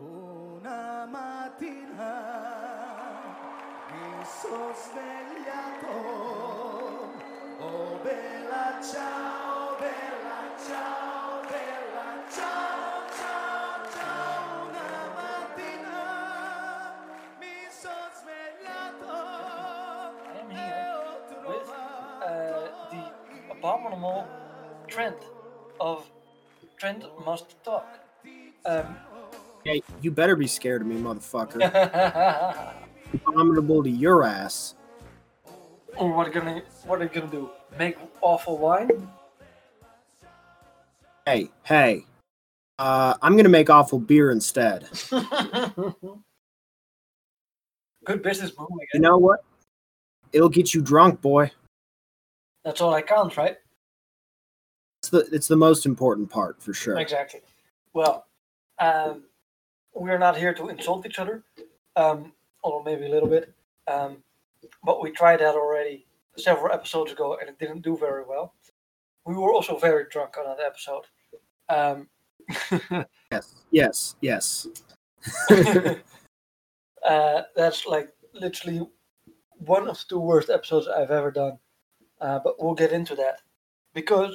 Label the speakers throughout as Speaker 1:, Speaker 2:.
Speaker 1: Una mattina mi sono svegliato. Oh bella ciao, bella ciao, bella ciao, ciao, ciao. Una mattina mi sono svegliato. E ho
Speaker 2: with uh,
Speaker 1: trovato
Speaker 2: the of Trent Must Talk. Um,
Speaker 3: Hey, you better be scared of me, motherfucker. Abominable to your ass.
Speaker 2: or what are gonna what are you gonna do? Make awful wine?
Speaker 3: Hey, hey. Uh, I'm gonna make awful beer instead.
Speaker 2: Good business move, I guess.
Speaker 3: You know what? It'll get you drunk, boy.
Speaker 2: That's all I count, right?
Speaker 3: It's the it's the most important part for sure.
Speaker 2: Exactly. Well, um, we're not here to insult each other, um, or maybe a little bit, um, but we tried that already several episodes ago, and it didn't do very well. We were also very drunk on that episode. Um,
Speaker 3: Yes, yes, yes.
Speaker 2: uh, that's like literally one of the worst episodes I've ever done. Uh, but we'll get into that because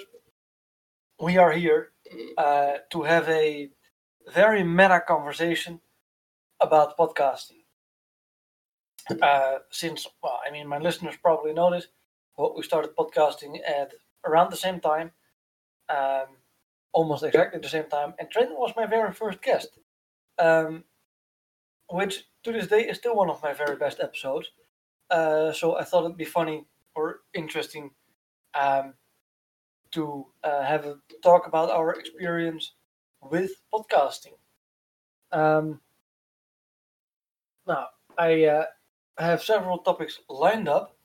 Speaker 2: we are here uh, to have a very meta conversation about podcasting. Uh, since, well, I mean, my listeners probably know this, but we started podcasting at around the same time, um, almost exactly the same time, and Trent was my very first guest. Um, which to this day is still one of my very best episodes. Uh, so I thought it'd be funny or interesting um, to uh, have a talk about our experience with podcasting. Um, now, I uh, have several topics lined up,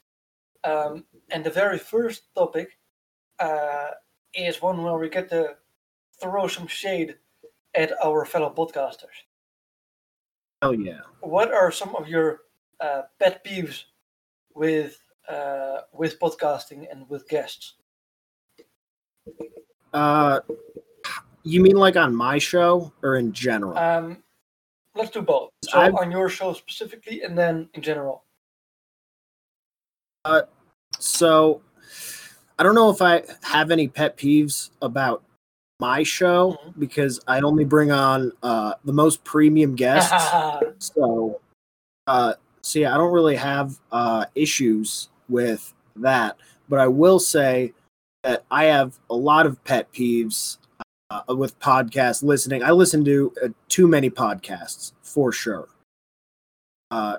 Speaker 2: um, and the very first topic uh, is one where we get to throw some shade at our fellow podcasters
Speaker 3: Oh yeah.
Speaker 2: what are some of your uh, pet peeves with uh, with podcasting and with guests?
Speaker 3: Uh, you mean like on my show or in general?
Speaker 2: Um, let's do both. So
Speaker 3: I've-
Speaker 2: on your show specifically, and then in general.
Speaker 3: so I don't know if I have any pet peeves about my show
Speaker 2: Mhm.
Speaker 3: because I only bring on uh, the most premium guests. so uh so yeah i don't really have uh issues with that but i will say that i have a lot of pet peeves uh, with podcast listening i listen to uh, too many podcasts for sure uh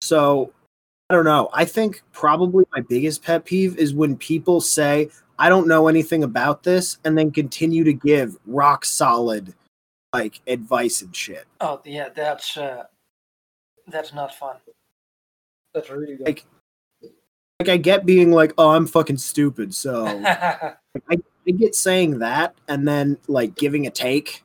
Speaker 3: so i don't know i think probably my biggest pet peeve is when people say i don't know anything about this and then continue to give rock solid like advice and shit
Speaker 2: oh yeah, that's uh, that's not fun. That's really good.
Speaker 3: Like- like I get being like, oh, I'm fucking stupid. So I get saying that and then like giving a take.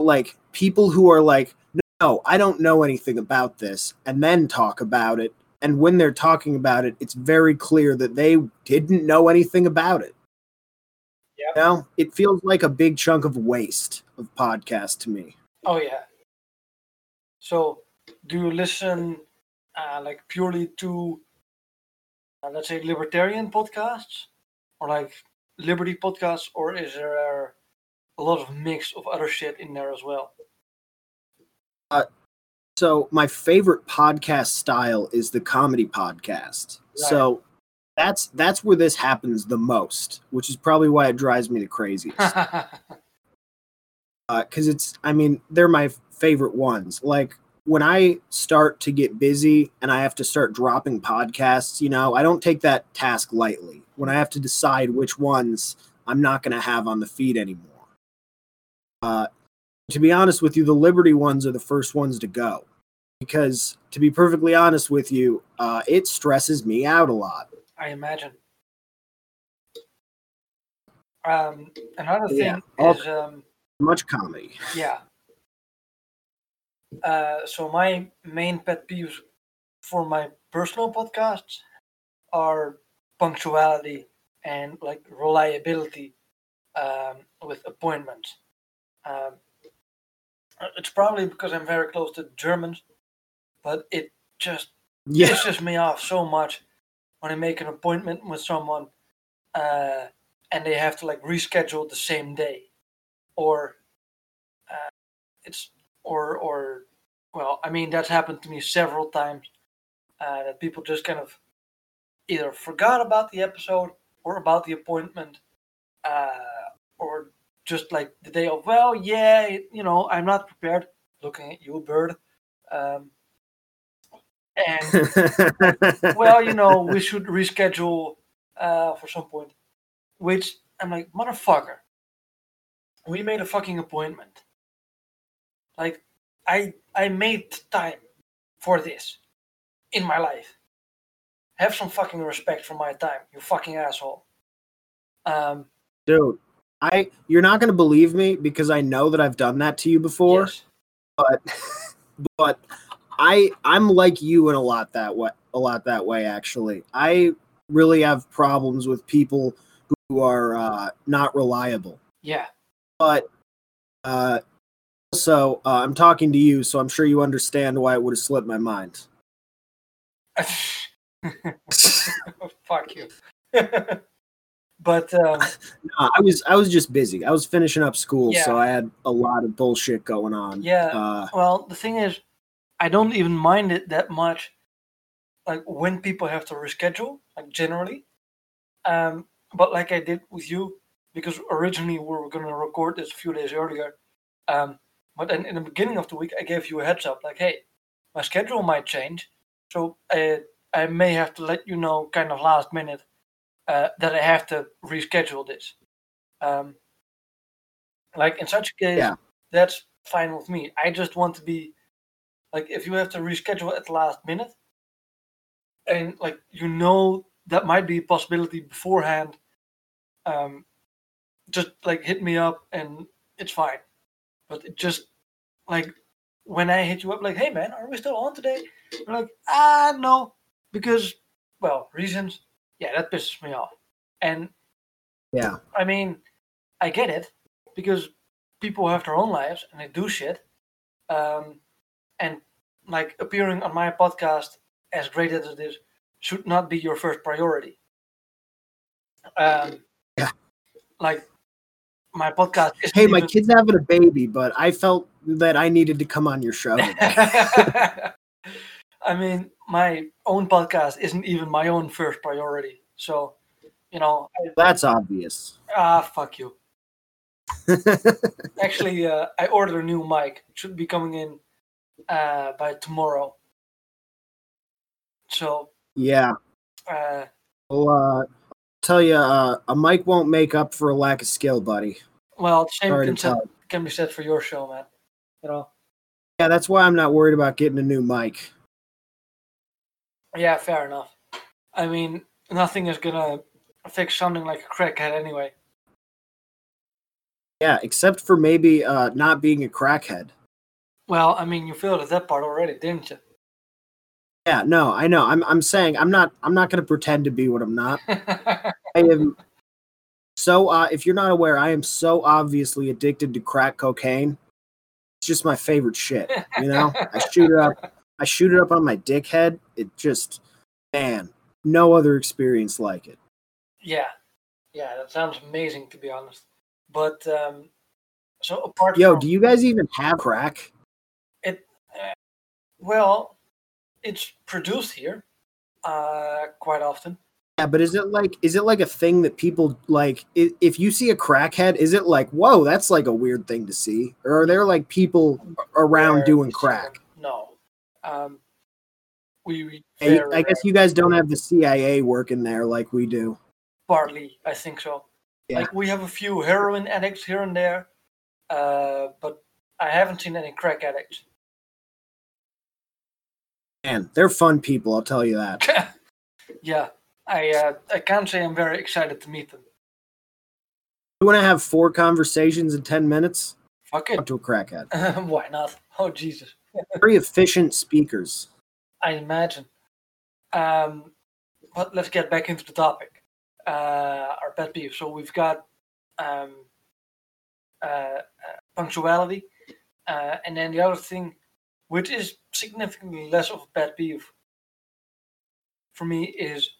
Speaker 3: Like people who are like, no, I don't know anything about this, and then talk about it. And when they're talking about it, it's very clear that they didn't know anything about it.
Speaker 2: Yep.
Speaker 3: You know, it feels like a big chunk of waste of podcast to me.
Speaker 2: oh yeah. So, do you listen uh, like purely to, uh, let's say, libertarian podcasts, or like liberty podcasts, or is there a lot of mix of other shit in there as well?
Speaker 3: Uh, so my favorite podcast style is the comedy podcast.
Speaker 2: Right.
Speaker 3: So that's that's where this happens the most, which is probably why it drives me the craziest. Uh, Because it's, I mean, they're my favorite ones. Like when I start to get busy and I have to start dropping podcasts, you know, I don't take that task lightly. When I have to decide which ones I'm not going to have on the feed anymore. Uh, to be honest with you, the Liberty ones are the first ones to go because, to be perfectly honest with you, uh, it stresses me out a lot.
Speaker 2: I imagine. Um, another thing
Speaker 3: Yeah,
Speaker 2: is, um,
Speaker 3: Much comedy.
Speaker 2: yeah. Uh, so my main pet peeves for my personal podcasts are punctuality and like reliability um, with appointments. Um, It's probably because I'm very close to Germans, but it just
Speaker 3: Yeah.
Speaker 2: pisses me off so much when I make an appointment with someone uh, and they have to like reschedule the same day, or uh, it's or or well, I mean that's happened to me several times uh, that people just kind of either forgot about the episode or about the appointment, uh, or just like the day of well, yeah, you know, I'm not prepared. Looking at you, bird. Um, and well, you know, we should reschedule uh, for some point. Which I'm like, motherfucker. We made a fucking appointment. Like, I I made time for this in my life. Have some fucking respect for my time, you fucking asshole. Um,
Speaker 3: dude, I you're not gonna believe me because I know that I've done that to you before.
Speaker 2: yes.
Speaker 3: but but I I'm like you in a lot that way a lot that way actually. I really have problems with people who are uh, not reliable.
Speaker 2: Yeah.
Speaker 3: But uh, also uh, I'm talking to you, so I'm sure you understand why it would have slipped my mind.
Speaker 2: Fuck you. but um,
Speaker 3: I was I was just busy. I was finishing up school, so I had a lot of bullshit going on.
Speaker 2: yeah,
Speaker 3: Uh,
Speaker 2: well, the thing is, I don't even mind it that much. Like when people have to reschedule, like generally. Um, but like I did with you, because originally we were going to record this a few days earlier. Um, but then in the beginning of the week, I gave you a heads up, like, hey, my schedule might change, so I I may have to let you know, kind of last minute, uh, that I have to reschedule this. Um, like in such a case,
Speaker 3: Yeah.
Speaker 2: that's fine with me. I just want to be like if you have to reschedule at the last minute, and like you know that might be a possibility beforehand. Um, just like hit me up and it's fine. But it just like when I hit you up, like, hey man, are we still on today? You're like, ah, no, because well, reasons. Yeah, that pisses me off. And
Speaker 3: yeah.
Speaker 2: I mean, I get it because people have their own lives and they do shit. Um, and like appearing on my podcast, as great as it is, should not be your first priority. Um,
Speaker 3: Yeah.
Speaker 2: Like my podcast is.
Speaker 3: Hey, my kid's having a baby, but I felt that I needed to come on your show.
Speaker 2: I mean, my own podcast isn't even my own first priority. So, you know, I,
Speaker 3: That's obvious.
Speaker 2: ah, fuck you. Actually, uh, I ordered a new mic. It should be coming in uh, by tomorrow. So,
Speaker 3: yeah.
Speaker 2: uh,
Speaker 3: Well, uh, tell you, uh, a mic won't make up for a lack of skill, buddy.
Speaker 2: well, the same can, set, can be said for your show, man. You know,
Speaker 3: Yeah, that's why I'm not worried about getting a new mic.
Speaker 2: yeah, fair enough. I mean, nothing is gonna fix something like a crackhead anyway.
Speaker 3: Yeah, except for maybe uh, not being a crackhead.
Speaker 2: Well, I mean, you failed at that part already, didn't you?
Speaker 3: Yeah, no, I know. I'm I'm saying I'm not I'm not going to pretend to be what I'm not. I am so uh, if you're not aware, I am so obviously addicted to crack cocaine. It's just my favorite shit, you know? I shoot it up I shoot it up on my dick head. It just man, no other experience like it.
Speaker 2: Yeah, yeah, that sounds amazing to be honest. But um, so apart
Speaker 3: Yo,
Speaker 2: from
Speaker 3: do you guys even have crack?
Speaker 2: it, uh, well, it's produced here uh, quite often.
Speaker 3: Yeah, but is it like is it like a thing that people like if you see a crackhead, is it like, whoa, that's like a weird thing to see? Or are there like people around
Speaker 2: Rare
Speaker 3: doing crack?
Speaker 2: No, um, we we very
Speaker 3: I guess you guys don't have the CIA working there like we do.
Speaker 2: partly, I think so.
Speaker 3: Yeah.
Speaker 2: Like we have a few heroin addicts here and there, uh, but I haven't seen any crack addicts.
Speaker 3: Man, they're fun people, I'll tell you that.
Speaker 2: yeah, I uh, I can't say I'm very excited to meet them.
Speaker 3: You want to have four conversations in 10 minutes?
Speaker 2: Fuck it.
Speaker 3: Talk to a crackhead.
Speaker 2: Why not? Oh Jesus.
Speaker 3: Very efficient speakers.
Speaker 2: I imagine. Um, but let's get back into the topic. Uh, our pet peeve. So we've got um, uh, uh, punctuality, Uh, and then the other thing, which is significantly less of a pet peeve for me, is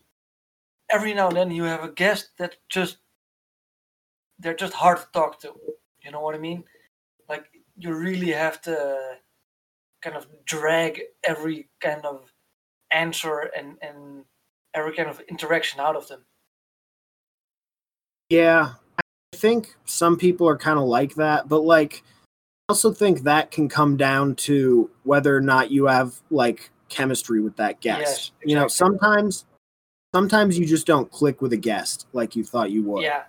Speaker 2: every now and then you have a guest that just they're just hard to talk to. You know what I mean? Like you really have to kind of drag every kind of answer and and every kind of interaction out of them.
Speaker 3: Yeah, I think some people are kind of like that, but like also think that can come down to whether or not you have like chemistry with that guest.
Speaker 2: Yes,
Speaker 3: You know, sometimes sometimes you just don't click with a guest like you thought you would.
Speaker 2: Yeah,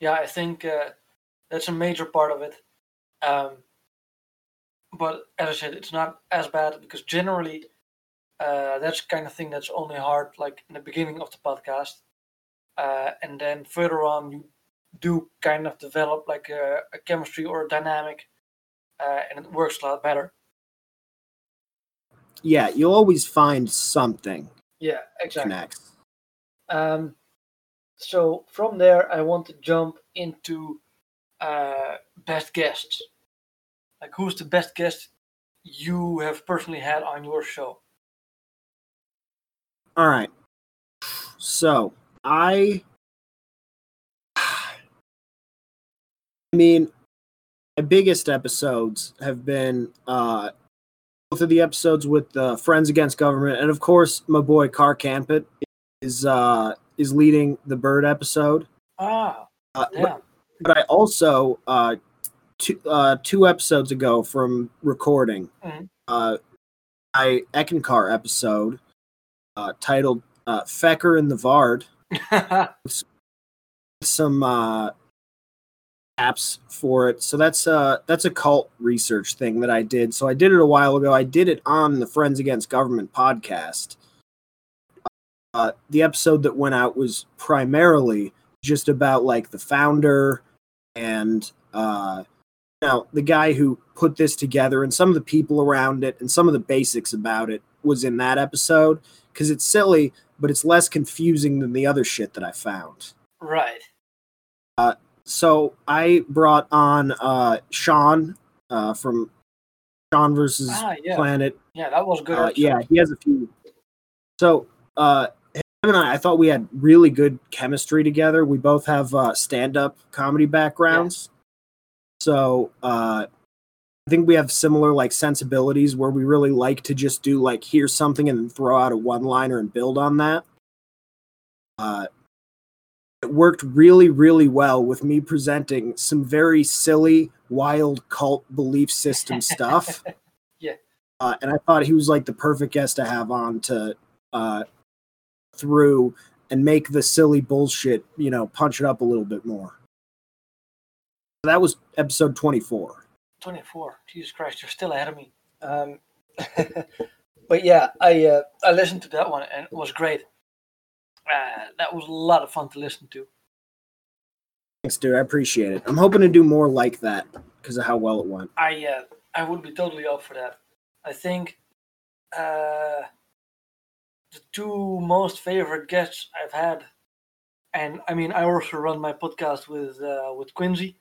Speaker 2: yeah, I think uh, that's a major part of it. Um, but as I said, it's not as bad because generally, uh, that's kind of thing that's only hard like in the beginning of the podcast, uh, and then further on you do kind of develop like a, a chemistry or a dynamic, uh, and it works a lot better.
Speaker 3: Yeah, you'll always find something
Speaker 2: Yeah, exactly.
Speaker 3: connects.
Speaker 2: Um, so from there, I want to jump into uh, best guests. Like, who's the best guest you have personally had on your show?
Speaker 3: All right. So I, I mean, my biggest episodes have been uh, both of the episodes with the Friends Against Government, and of course, my boy Car Campit is uh, is leading the Bird episode.
Speaker 2: Ah,
Speaker 3: Uh, but,
Speaker 2: yeah.
Speaker 3: but I also uh, two uh, two episodes ago from recording,
Speaker 2: Mhm.
Speaker 3: uh, my Eckankar episode uh, titled uh, "Fecker and the Vard." some uh apps for it. So that's uh that's a cult research thing that i did. So i did it a while ago. I did it on the friends against government podcast. Uh the episode that went out was primarily just about like the founder and uh you know the guy who put this together and some of the people around it and some of the basics about it was in that episode because it's silly but it's less confusing than the other shit that i found.
Speaker 2: Right.
Speaker 3: So I brought on uh Sean uh from Sean versus
Speaker 2: Ah, yeah.
Speaker 3: Planet.
Speaker 2: Yeah, that was good.
Speaker 3: Uh, yeah, he has a few. So uh him and I I thought we had really good chemistry together. We both have uh stand-up comedy backgrounds. So uh I think we have similar like sensibilities where we really like to just do like hear something and then throw out a one-liner and build on that. Uh it worked really, really well with me presenting some very silly, wild cult belief system stuff.
Speaker 2: Yeah.
Speaker 3: Uh, and I thought he was like the perfect guest to have on to uh, through and make the silly bullshit, you know, punch it up a little bit more. That was episode 24.
Speaker 2: 24. Jesus Christ, you're still ahead of me. Um, but yeah, I uh, I listened to that one and it was great. Uh, that was a lot of fun to listen to.
Speaker 3: Thanks, dude. I appreciate it. I'm hoping to do more like that because of how well it went.
Speaker 2: I uh, I would be totally up for that. I think uh, the two most favorite guests I've had, and I mean I also run my podcast with uh, with Quincy,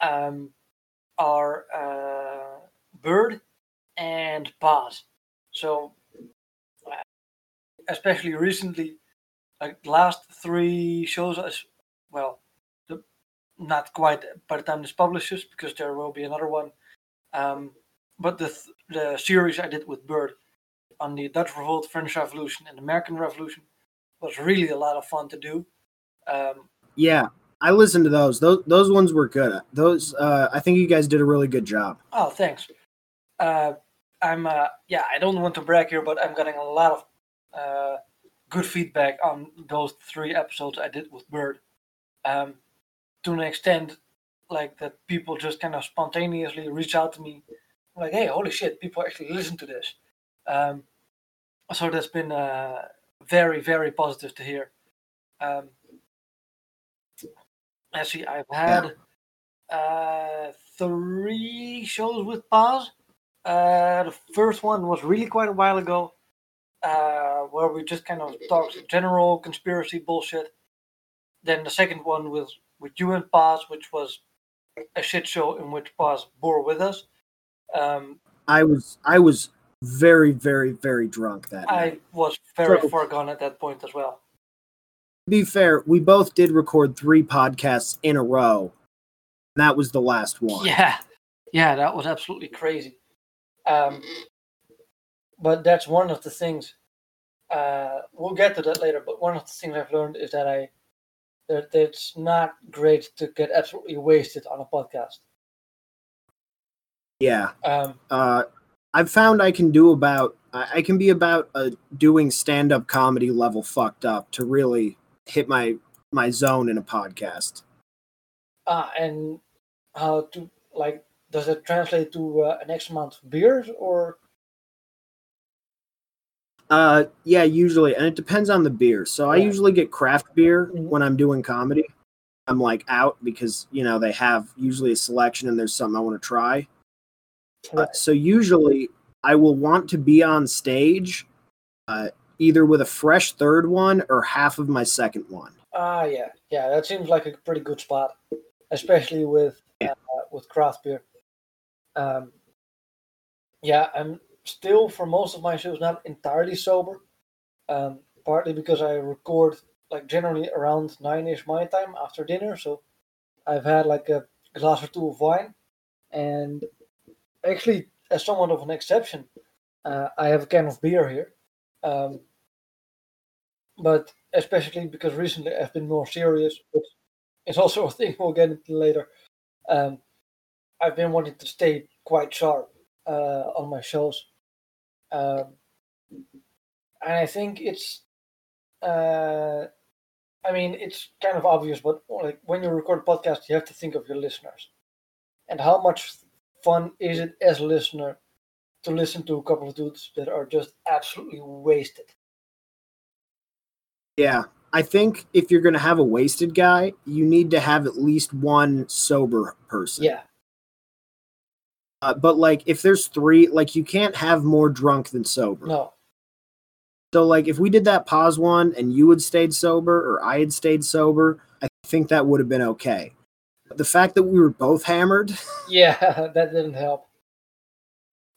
Speaker 2: um, are uh, Bird and Paz. So, uh, especially recently, like last three shows, as well, the, not quite by the time this publishes because there will be another one. Um, but the th- the series I did with Bird on the Dutch Revolt, French Revolution, and American Revolution was really a lot of fun to do. Um,
Speaker 3: Yeah, I listened to those. Those those ones were good. Those uh, I think you guys did a really good job.
Speaker 2: oh, thanks. Uh, I'm uh, yeah. I don't want to brag here, but I'm getting a lot of uh, good feedback on those three episodes I did with Bird. Um, to an extent, like that people just kind of spontaneously reach out to me, like, "Hey, holy shit! People actually listen to this." Um, so that's been uh, very, very positive to hear. Um, actually, I've had uh, three shows with Paz. Uh, the first one was really quite a while ago, uh, where we just kind of talked general conspiracy bullshit. Then the second one was with you and Paz, which was a shit show in which Paz bore with us. Um,
Speaker 3: I was I was very very very drunk that
Speaker 2: I
Speaker 3: night.
Speaker 2: was very
Speaker 3: So-
Speaker 2: far gone at that point as well.
Speaker 3: To be fair, we both did record three podcasts in a row. And that was the last one.
Speaker 2: Yeah, yeah, that was absolutely crazy. Um, but that's one of the things. Uh, we'll get to that later. But one of the things I've learned is that I that it's not great to get absolutely wasted on a podcast.
Speaker 3: Yeah.
Speaker 2: Um,
Speaker 3: Uh, I've found I can do about I can be about uh, doing stand up comedy level fucked up to really hit my my zone in a podcast.
Speaker 2: ah, and how to like? Does it translate to uh, an X amount of beers or?
Speaker 3: Uh, yeah, usually, and it depends on the beer. So I usually get craft beer
Speaker 2: Mhm.
Speaker 3: when I'm doing comedy. I'm like out because you know they have usually a selection and there's something I want to try. Uh, so usually I will want to be on stage, uh, either with a fresh third one or half of my second one.
Speaker 2: Ah, yeah, yeah. That seems like a pretty good spot, especially with
Speaker 3: Yeah.
Speaker 2: uh, with craft beer. Um, yeah, I'm still for most of my shows not entirely sober, um, partly because I record like generally around nine ish my time after dinner, so I've had like a glass or two of wine, and actually, as somewhat of an exception, uh, I have a can of beer here. Um, but especially because recently I've been more serious, which is also a thing we'll get into later. Um, I've been wanting to stay quite sharp uh, on my shows, um, and I think it's. Uh, I mean, it's kind of obvious, but like when you record a podcast, you have to think of your listeners, and how much fun is it as a listener to listen to a couple of dudes that are just absolutely wasted.
Speaker 3: Yeah, I think if you're gonna have a wasted guy, you need to have at least one sober person.
Speaker 2: Yeah,
Speaker 3: Uh, but like if there's three, like you can't have more drunk than sober.
Speaker 2: no,
Speaker 3: So like if we did that Paz one and you had stayed sober or I had stayed sober, I think that would have been okay. But the fact that we were both hammered,
Speaker 2: Yeah, that didn't help.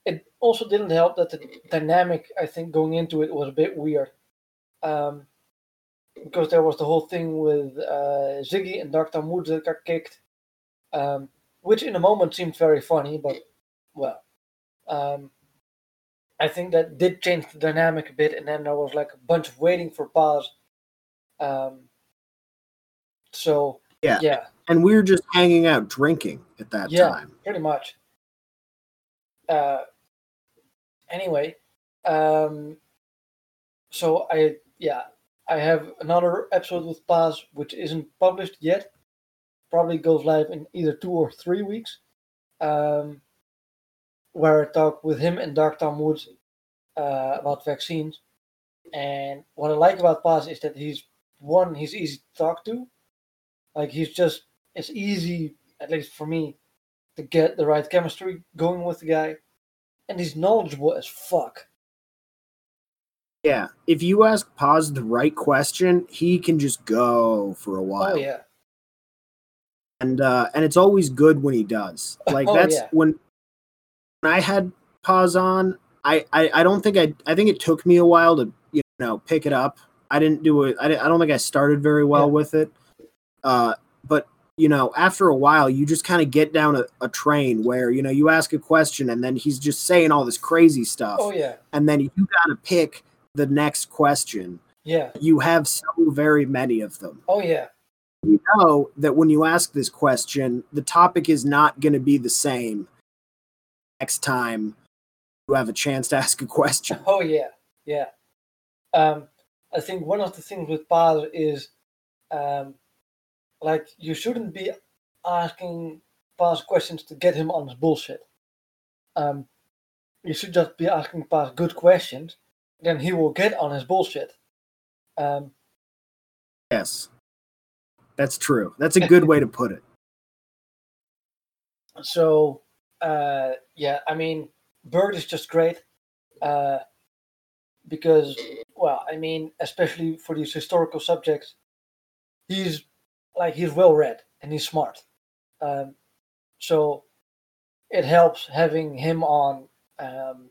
Speaker 2: It also didn't help that the dynamic, I think, going into it was a bit weird. Um, because there was the whole thing with uh, Ziggy and Dr. Mood that got kicked, um, which in a moment seemed very funny, but, well, um, I think that did change the dynamic a bit, and then there was like a bunch of waiting for Paz. Um, so,
Speaker 3: Yeah.
Speaker 2: yeah,
Speaker 3: and we were just hanging out drinking at that
Speaker 2: Yeah.
Speaker 3: time.
Speaker 2: pretty much. Uh, anyway, um, so I yeah I have another episode with Paz which isn't published yet. Probably goes live in either two or three weeks. Um, where I talk with him and Dr. Tom Woods uh, about vaccines. And what I like about Paz is that he's one, he's easy to talk to. Like he's just it's easy, at least for me, to get the right chemistry going with the guy. And he's knowledgeable as fuck.
Speaker 3: Yeah, if you ask Paz the right question, he can just go for a while.
Speaker 2: Oh yeah.
Speaker 3: and uh and it's always good when he does like
Speaker 2: Oh,
Speaker 3: that's
Speaker 2: yeah.
Speaker 3: when i had Paz on I, I i don't think i i think it took me a while to you know pick it up i didn't do it i, I don't think i started very well
Speaker 2: Yeah.
Speaker 3: with it uh but you know after a while you just kind of get down a, a train where you know you ask a question and then he's just saying all this crazy stuff
Speaker 2: Oh yeah.
Speaker 3: and then you gotta pick the next question
Speaker 2: Yeah.
Speaker 3: you have so very many of them
Speaker 2: Oh yeah.
Speaker 3: you know that when you ask this question, the topic is not going to be the same next time you have a chance to ask a question.
Speaker 2: Oh yeah. Yeah. Um, I think one of the things with Paz is, um, like you shouldn't be asking Paz questions to get him on his bullshit. Um, you should just be asking Paz good questions, then he will get on his bullshit. Um,
Speaker 3: Yes, that's true. That's a good way to put it.
Speaker 2: so uh yeah i mean bird is just great uh because well i mean especially for these historical subjects he's like he's well read and he's smart um so it helps having him on um,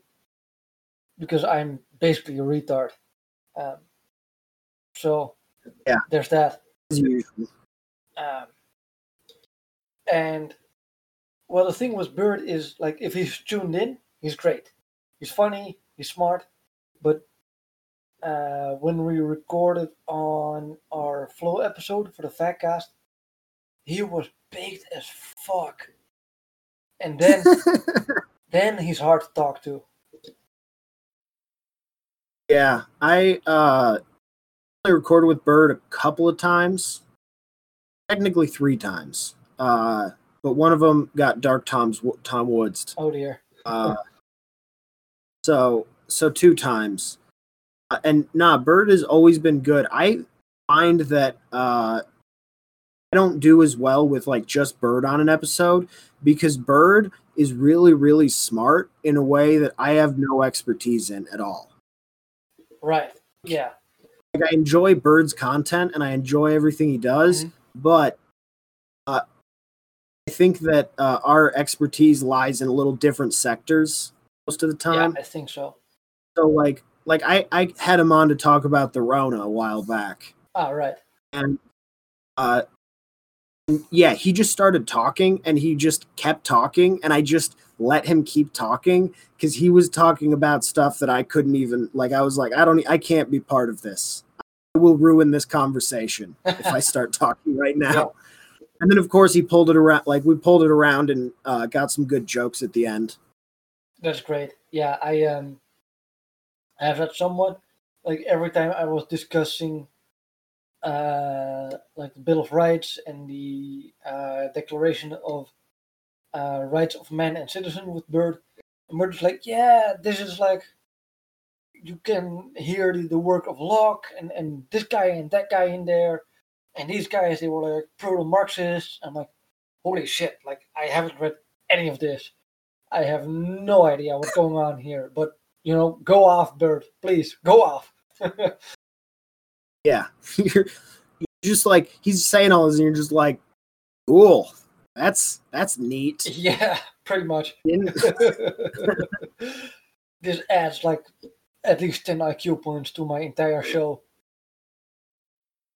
Speaker 2: because I'm basically a retard. Um, so
Speaker 3: Yeah.
Speaker 2: there's that. Um, and well, the thing with Bird is like if he's tuned in, he's great. He's funny, he's smart, but uh, when we recorded on our flow episode for the Fatcast, he was baked as fuck. And then then he's hard to talk to.
Speaker 3: Yeah, I uh I recorded with Bird a couple of times, technically three times. Uh, but one of them got Dark Tom's Tom Woods.
Speaker 2: Oh dear.
Speaker 3: Uh, so so two times, uh, and nah, Bird has always been good. I find that uh, I don't do as well with like just Bird on an episode because Bird is really really smart in a way that I have no expertise in at all.
Speaker 2: Right. Yeah.
Speaker 3: like I enjoy Bird's content and I enjoy everything he does,
Speaker 2: Mhm.
Speaker 3: but uh, think that uh, our expertise lies in a little different sectors most of the time. Yeah.
Speaker 2: I think so.
Speaker 3: So like like I I had him on to talk about the Rona a while back,
Speaker 2: Ah, right.
Speaker 3: and uh, yeah, he just started talking and he just kept talking, and I just let him keep talking because he was talking about stuff that I couldn't even like. I was like, I don't, I can't be part of this. I will ruin this conversation if I start talking right now. And then, of course, he pulled it around. Like we pulled it around and uh, got some good jokes at the end.
Speaker 2: That's great. Yeah, I um I have that somewhat like every time I was discussing uh like the Bill of Rights and the uh Declaration of uh Rights of Man and Citizen with Bird, and is like, Yeah, this is like you can hear the, the work of Locke and, and this guy and that guy in there and these guys they were like proto Marxists. I'm like, holy shit, like I haven't read any of this. I have no idea what's going on here, but you know, go off, Bird. Please go off.
Speaker 3: Yeah, you're, you're just like he's saying all this, and you're just like, cool. That's that's neat.
Speaker 2: yeah, pretty much. This adds like at least 10 IQ points to my entire show.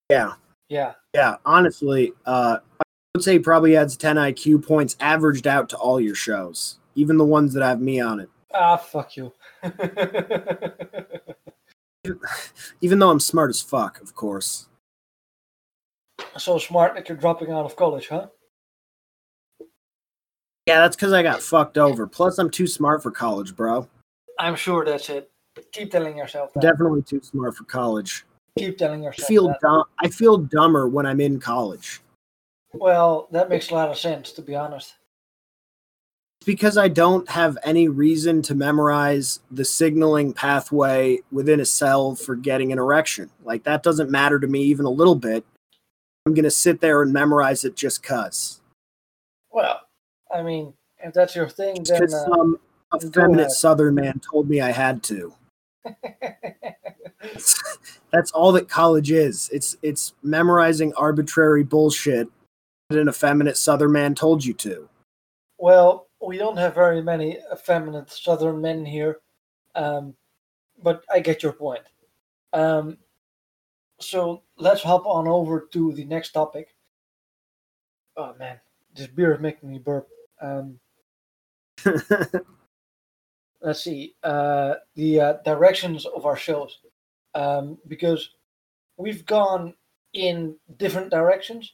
Speaker 3: yeah,
Speaker 2: Yeah,
Speaker 3: yeah. Honestly, uh, I would say probably adds 10 IQ points averaged out to all your shows, even the ones that have me on it.
Speaker 2: ah, fuck you.
Speaker 3: Even though I'm smart as fuck, of course.
Speaker 2: so smart that you're dropping out of college, huh?
Speaker 3: Yeah, that's because I got fucked over. Plus, I'm too smart for college, bro.
Speaker 2: I'm sure that's it. Keep telling yourself that.
Speaker 3: Definitely too smart for college.
Speaker 2: Keep telling
Speaker 3: I
Speaker 2: yourself
Speaker 3: feel
Speaker 2: that.
Speaker 3: dumb. I feel dumber when I'm in college.
Speaker 2: Well, that makes a lot of sense, to be honest.
Speaker 3: Because I don't have any reason to memorize the signaling pathway within a cell for getting an erection. Like that doesn't matter to me even a little bit. I'm gonna sit there and memorize it just cause.
Speaker 2: Well, I mean, if that's your thing, then
Speaker 3: Because
Speaker 2: uh,
Speaker 3: some effeminate. Southern man told me I had to. That's all that college is. It's it's memorizing arbitrary bullshit that an effeminate Southern man told you to.
Speaker 2: Well, we don't have very many effeminate Southern men here, um, but I get your point. Um, so let's hop on over to the next topic. Oh man, this beer is making me burp. Um, let's see uh, the uh, directions of our shows um, because we've gone in different directions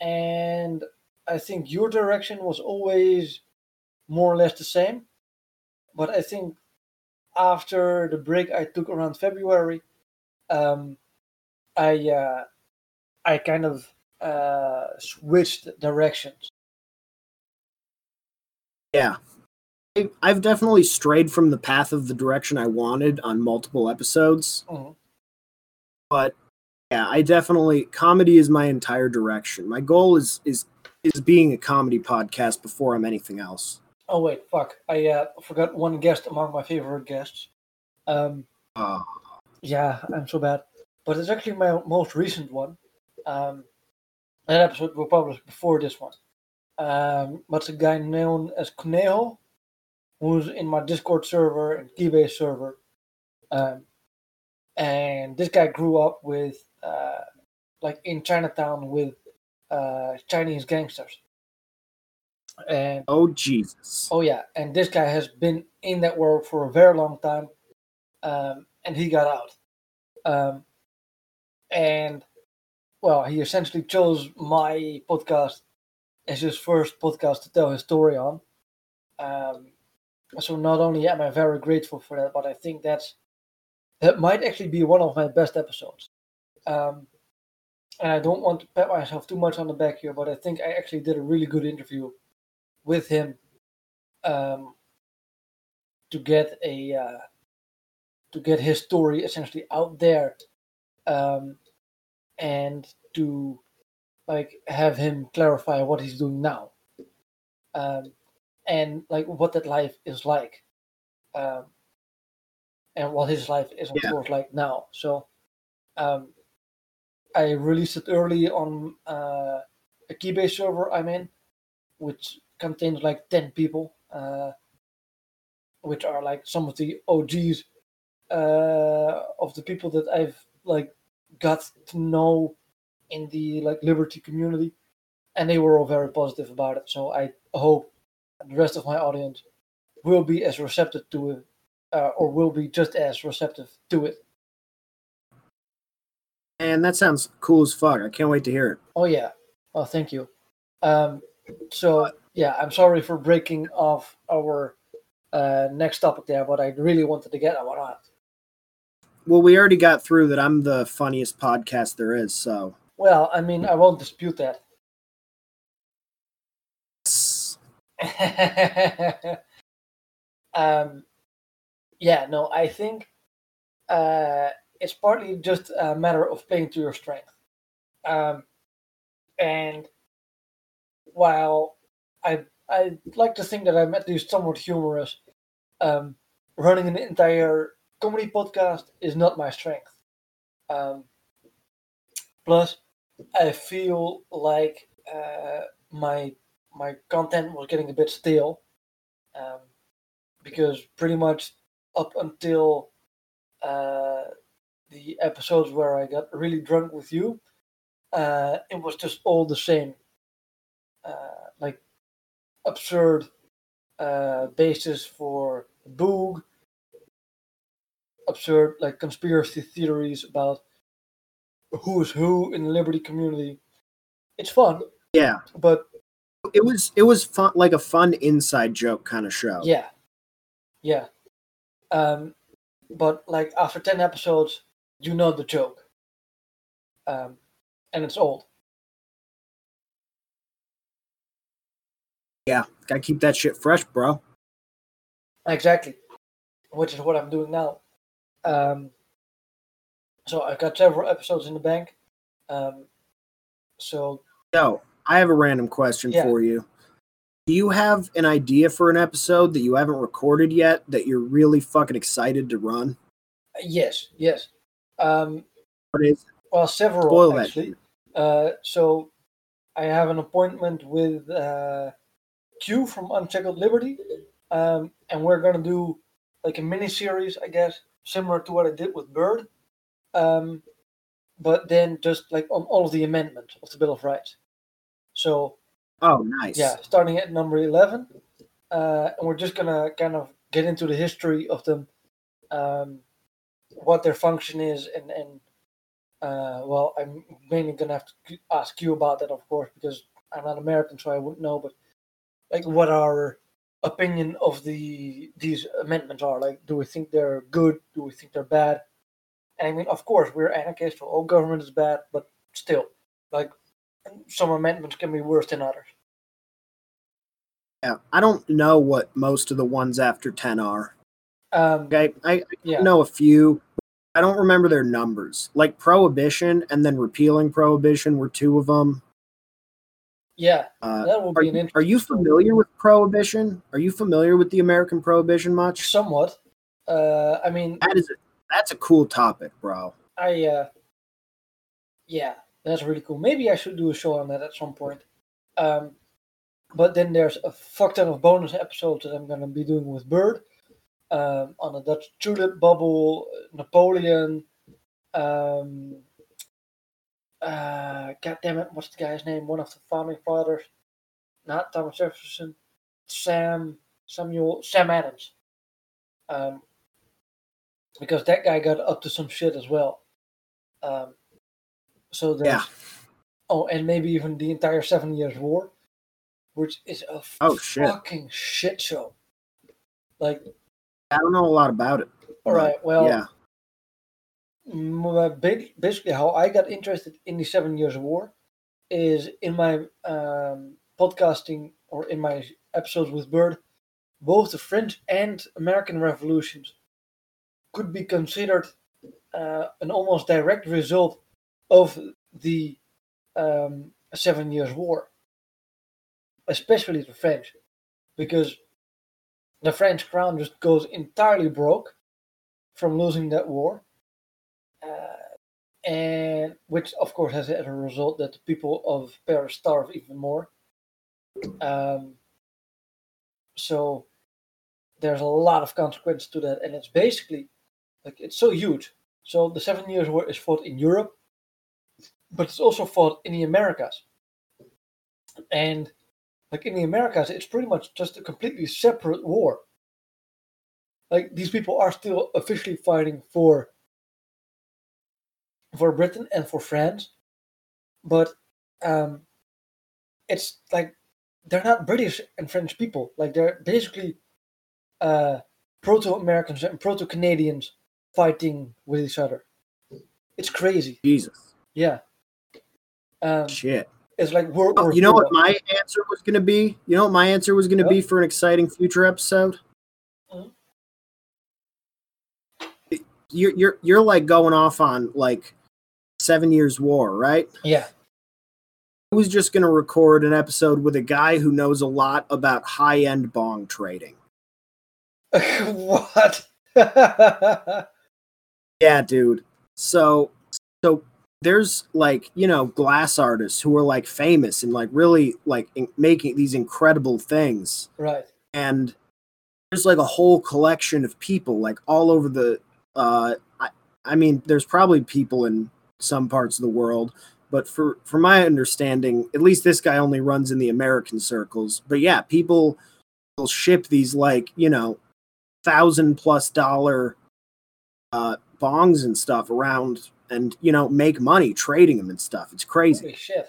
Speaker 2: and i think your direction was always more or less the same but i think after the break i took around february um, i uh, i kind of uh, switched directions
Speaker 3: Yeah. I- I've definitely strayed from the path of the direction I wanted on multiple episodes,
Speaker 2: Mhm.
Speaker 3: but yeah, I definitely comedy is my entire direction. My goal is is is being a comedy podcast before I'm anything else.
Speaker 2: Oh wait, fuck! I uh, forgot one guest among my favorite guests. Um,
Speaker 3: Uh,
Speaker 2: yeah, I'm so bad, but it's actually my most recent one. Um, that episode was published before this one. um, but a guy known as Conejo, who's in my Discord server and Keybase server. Um, and this guy grew up with, uh, like in Chinatown with uh, Chinese gangsters. And
Speaker 3: Oh Jesus.
Speaker 2: oh yeah, and this guy has been in that world for a very long time, um, and he got out. Um, and well, he essentially chose my podcast as his first podcast to tell his story on. Um, so not only am I very grateful for that, but I think that's that might actually be one of my best episodes. Um, and I don't want to pat myself too much on the back here, but I think I actually did a really good interview with him um, to get a uh, to get his story essentially out there um, and to like have him clarify what he's doing now um, and like what that life is like um, and what his life is of
Speaker 3: Yeah.
Speaker 2: course like now so um, i released it early on uh, a keybase server i'm in which contains like 10 people uh, which are like some of the og's uh, of the people that i've like got to know in the like liberty community and they were all very positive about it so i hope the rest of my audience will be as receptive to it uh, or will be just as receptive to it.
Speaker 3: And that sounds cool as fuck. I can't wait to hear it.
Speaker 2: oh yeah. Oh thank you. Um so yeah i'm sorry for breaking off our uh next topic there but i really wanted to get on that
Speaker 3: Well, we already got through that I'm the funniest podcast there is, so.
Speaker 2: Well i mean i won't dispute that um, yeah, no, I think uh, it's partly just a matter of playing to your strength. Um, and while I I like to think that I'm at least somewhat humorous, um, running an entire comedy podcast is not my strength. Um, plus, I feel like uh, my my content was getting a bit stale um, because pretty much up until uh, the episodes where I got really drunk with you, uh, it was just all the same, uh, like absurd uh, basis for boog, absurd like conspiracy theories about who is who in the liberty community. It's fun,
Speaker 3: yeah,
Speaker 2: but
Speaker 3: it was it was fun, like a fun inside joke kind of show.
Speaker 2: Yeah, yeah. Um, but like after ten episodes, you know the joke, um, and it's old.
Speaker 3: yeah. Gotta keep that shit fresh, bro.
Speaker 2: Exactly, which is what I'm doing now. Um, so I've got several episodes in the bank. Um, so
Speaker 3: Yo, I have a random question
Speaker 2: Yeah.
Speaker 3: for you. Do you have an idea for an episode that you haven't recorded yet that you're really fucking excited to run?
Speaker 2: yes, yes. Um,
Speaker 3: What is
Speaker 2: well, several
Speaker 3: Spoil that
Speaker 2: actually. Uh, so I have an appointment with uh, Q from Unshackled Liberty, um, and we're gonna do like a mini series, I guess, similar to what I did with Bird, um, but then just like on all of the amendments of the Bill of Rights. So
Speaker 3: Oh, nice.
Speaker 2: yeah, starting at number eleven, uh, and we're just gonna kind of get into the history of them, um, what their function is, and and uh, well, I'm mainly gonna have to ask you about that, of course, because I'm not American, so I wouldn't know. But like, what our opinion of the these amendments are? Like, do we think they're good? Do we think they're bad? And I mean, of course, we're anarchists, so all government is bad, but still, like, some amendments can be worse than others.
Speaker 3: Yeah, I don't know what most of the ones after 10 are.
Speaker 2: Um,
Speaker 3: Okay. I, I
Speaker 2: yeah,
Speaker 3: know a few. I don't remember their numbers. Like prohibition and then repealing prohibition were two of them.
Speaker 2: yeah,
Speaker 3: Uh,
Speaker 2: that will
Speaker 3: are,
Speaker 2: be an
Speaker 3: you,
Speaker 2: interesting.
Speaker 3: are you familiar with prohibition? Are you familiar with the American prohibition much?
Speaker 2: Somewhat. Uh, I mean,
Speaker 3: That is a, that's a cool topic, bro.
Speaker 2: I uh, yeah, that's really cool. Maybe I should do a show on that at some point. Um, but then there's a fuck ton of bonus episodes that I'm gonna be doing with Bird um, on the Dutch tulip bubble, Napoleon. Um, uh, God damn it, what's the guy's name? One of the founding fathers, not Thomas Jefferson, Sam Samuel Sam Adams. Um, because that guy got up to some shit as well. Um, so there's
Speaker 3: Yeah.
Speaker 2: oh, and maybe even the entire Seven Years War, which is a
Speaker 3: Oh, shit.
Speaker 2: fucking shit show. Like,
Speaker 3: I don't know a lot about it.
Speaker 2: all right, well,
Speaker 3: yeah.
Speaker 2: uh, basically how I got interested in the Seven Years War is in my um, podcasting or in my episodes with Bird, both the French and American revolutions could be considered uh, an almost direct result of the um, Seven Years War, especially the French, because the French crown just goes entirely broke from losing that war uh, and which of course has as a result that the people of Paris starve even more. Um, so there's a lot of consequences to that, and it's basically like it's so huge. So the Seven Years' War is fought in Europe, but it's also fought in the Americas, and like in the Americas, it's pretty much just a completely separate war. Like these people are still officially fighting for for Britain and for France, but um, it's like they're not British and French people. Like they're basically uh, proto-Americans and proto-Canadians fighting with each other. It's crazy.
Speaker 3: Jesus.
Speaker 2: Yeah. Um,
Speaker 3: Shit.
Speaker 2: it's like World
Speaker 3: Oh,
Speaker 2: War
Speaker 3: you know what my answer was going to be? You know what my answer was going to
Speaker 2: Yeah.
Speaker 3: be for an exciting future episode?
Speaker 2: Mhm.
Speaker 3: You're you're you're like going off on like seven years war, right?
Speaker 2: Yeah.
Speaker 3: I was just going to record an episode with a guy who knows a lot about high end bong trading.
Speaker 2: what?
Speaker 3: Yeah, dude. So so there's like, you know, glass artists who are like famous and like really like in- making these incredible things.
Speaker 2: right.
Speaker 3: and there's like a whole collection of people like all over the uh I, I mean there's probably people in some parts of the world but for for my understanding at least this guy only runs in the american circles but yeah people will ship these like you know thousand plus dollar uh bongs and stuff around and you know make money trading them and stuff it's crazy
Speaker 2: Holy shit.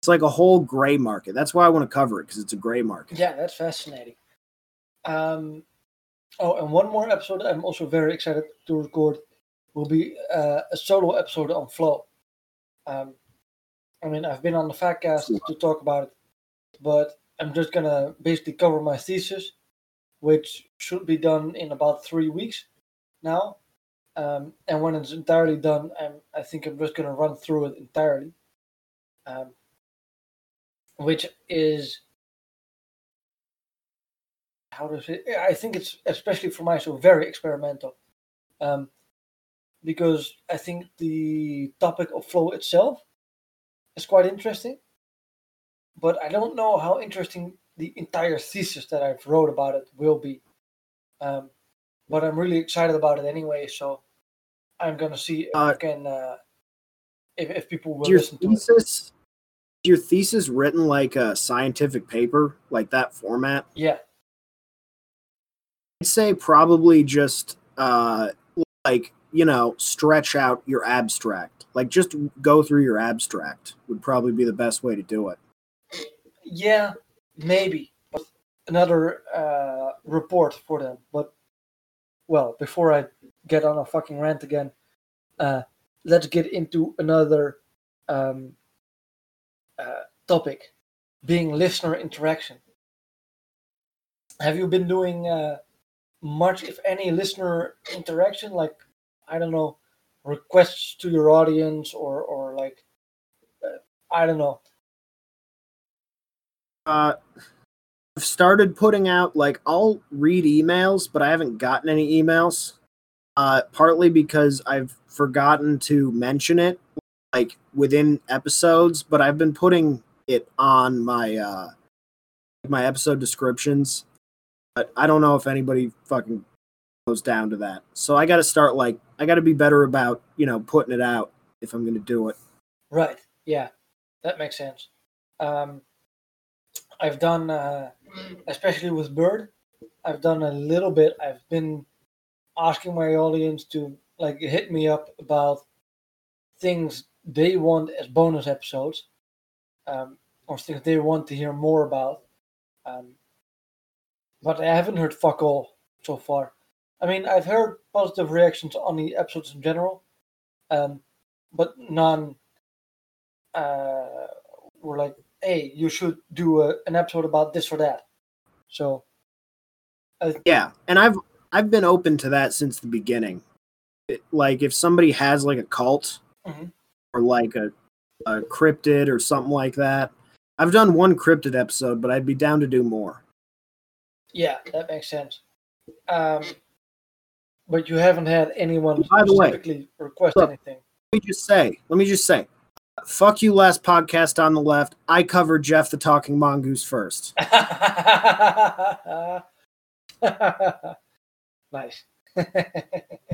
Speaker 3: it's like a whole gray market that's why i want to cover it because it's a gray market
Speaker 2: Yeah, that's fascinating. Um, oh, and one more episode I'm also very excited to record will be uh, a solo episode on flow. Um, I mean, I've been on the Fatcast to talk about it, but I'm just gonna basically cover my thesis, which should be done in about three weeks now. Um, and when it's entirely done, I'm, I think I'm just gonna run through it entirely. Um, which is how to say I think it's especially for myself very experimental. Um, because I think the topic of flow itself is quite interesting. But I don't know how interesting the entire thesis that I've wrote about it will be. Um, but I'm really excited about it anyway, so I'm gonna see if I
Speaker 3: Uh,
Speaker 2: can uh, if, if people will
Speaker 3: your
Speaker 2: listen to it.
Speaker 3: thesis your thesis written like a scientific paper like that format
Speaker 2: Yeah,
Speaker 3: i'd say probably just uh like you know stretch out your abstract like just go through your abstract would probably be the best way to do it
Speaker 2: Yeah, maybe. But another uh, report for them. But well, before I get on a fucking rant again, uh, let's get into another um, uh, topic, being listener interaction. Have you been doing uh, much, if any, listener interaction? Like, I don't know, requests to your audience, or or like, uh, I don't know.
Speaker 3: uh i've started putting out like i'll read emails but i haven't gotten any emails uh partly because i've forgotten to mention it like within episodes but i've been putting it on my uh my episode descriptions, but I don't know if anybody fucking goes down to that. So I got to start like I got to be better about you know putting it out if I'm going to do it.
Speaker 2: Right. Yeah, that makes sense. Um, I've done, uh, especially with Bird, I've done a little bit. I've been asking my audience to like hit me up about things they want as bonus episodes, um, or things they want to hear more about. Um, but I haven't heard fuck all so far. I mean, I've heard positive reactions on the episodes in general, um, but none uh, were like, "Hey, you should do a, an episode about this or that." So,
Speaker 3: Yeah, and I've I've been open to that since the beginning. It- like if somebody has like a cult
Speaker 2: Mhm.
Speaker 3: or like a a cryptid or something like that. I've done one cryptid episode, but I'd be down to do more.
Speaker 2: yeah, that makes sense. Um, but you haven't had anyone
Speaker 3: By the way,
Speaker 2: specifically request
Speaker 3: look.
Speaker 2: anything.
Speaker 3: Let me just say, let me just say, fuck you last podcast on the left. I covered Jeff the Talking Mongoose first.
Speaker 2: nice.
Speaker 3: You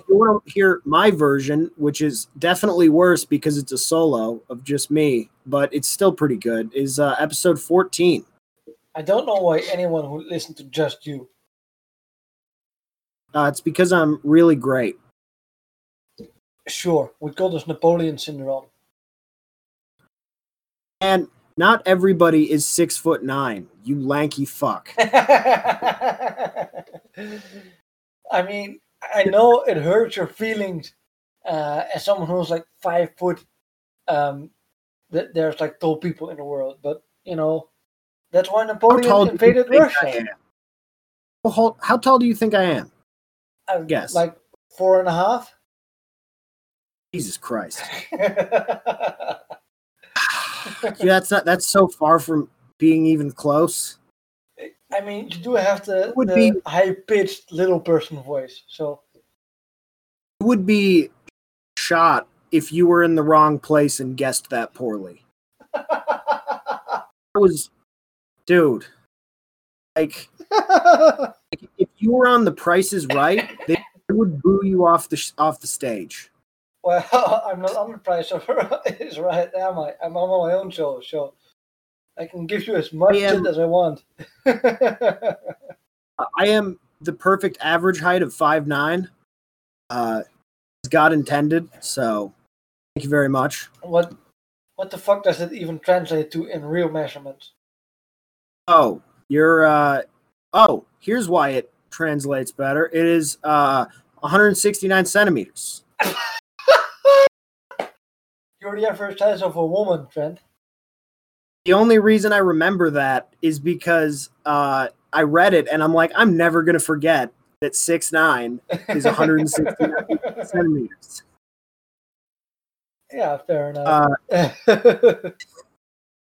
Speaker 3: want to hear my version, which is definitely worse because it's a solo of just me, but it's still pretty good, is uh, episode 14.
Speaker 2: I don't know why anyone would listen to just you.
Speaker 3: Uh, it's because I'm really great.
Speaker 2: Sure, we call this Napoleon syndrome.
Speaker 3: And not everybody is six foot nine, you lanky fuck.
Speaker 2: I mean, I know it hurts your feelings uh, as someone who's like five foot. Um, that there's like tall people in the world, but you know, that's why
Speaker 3: How
Speaker 2: Napoleon invaded Russia.
Speaker 3: hold- How tall do you think I am?
Speaker 2: I
Speaker 3: Guess.
Speaker 2: like four and a half.
Speaker 3: Jesus Christ. Yeah, that's not that's so far from being even close.
Speaker 2: I mean, you do have the,
Speaker 3: would
Speaker 2: the
Speaker 3: be-
Speaker 2: high pitched little person voice, so
Speaker 3: It would be shot if you were in the wrong place and guessed that poorly. I was dude. Like if you were on the prices right, they would boo you off the off the stage.
Speaker 2: Well, I'm not on the price of is right, am I? I'm on my own show, so I can give you as much
Speaker 3: I am-
Speaker 2: as I want.
Speaker 3: I am the perfect average height of five nine. Uh, as God intended. So, thank you very much.
Speaker 2: what what the fuck does it even translate to in real measurements?
Speaker 3: Oh, you're. Uh, oh, here's why it translates better. It is uh 169 centimeters.
Speaker 2: The average size of a woman, Trent.
Speaker 3: The only reason I remember that is because uh, I read it and I'm like, I'm never gonna forget that six nine is 169 centimeters.
Speaker 2: yeah, fair enough.
Speaker 3: Uh,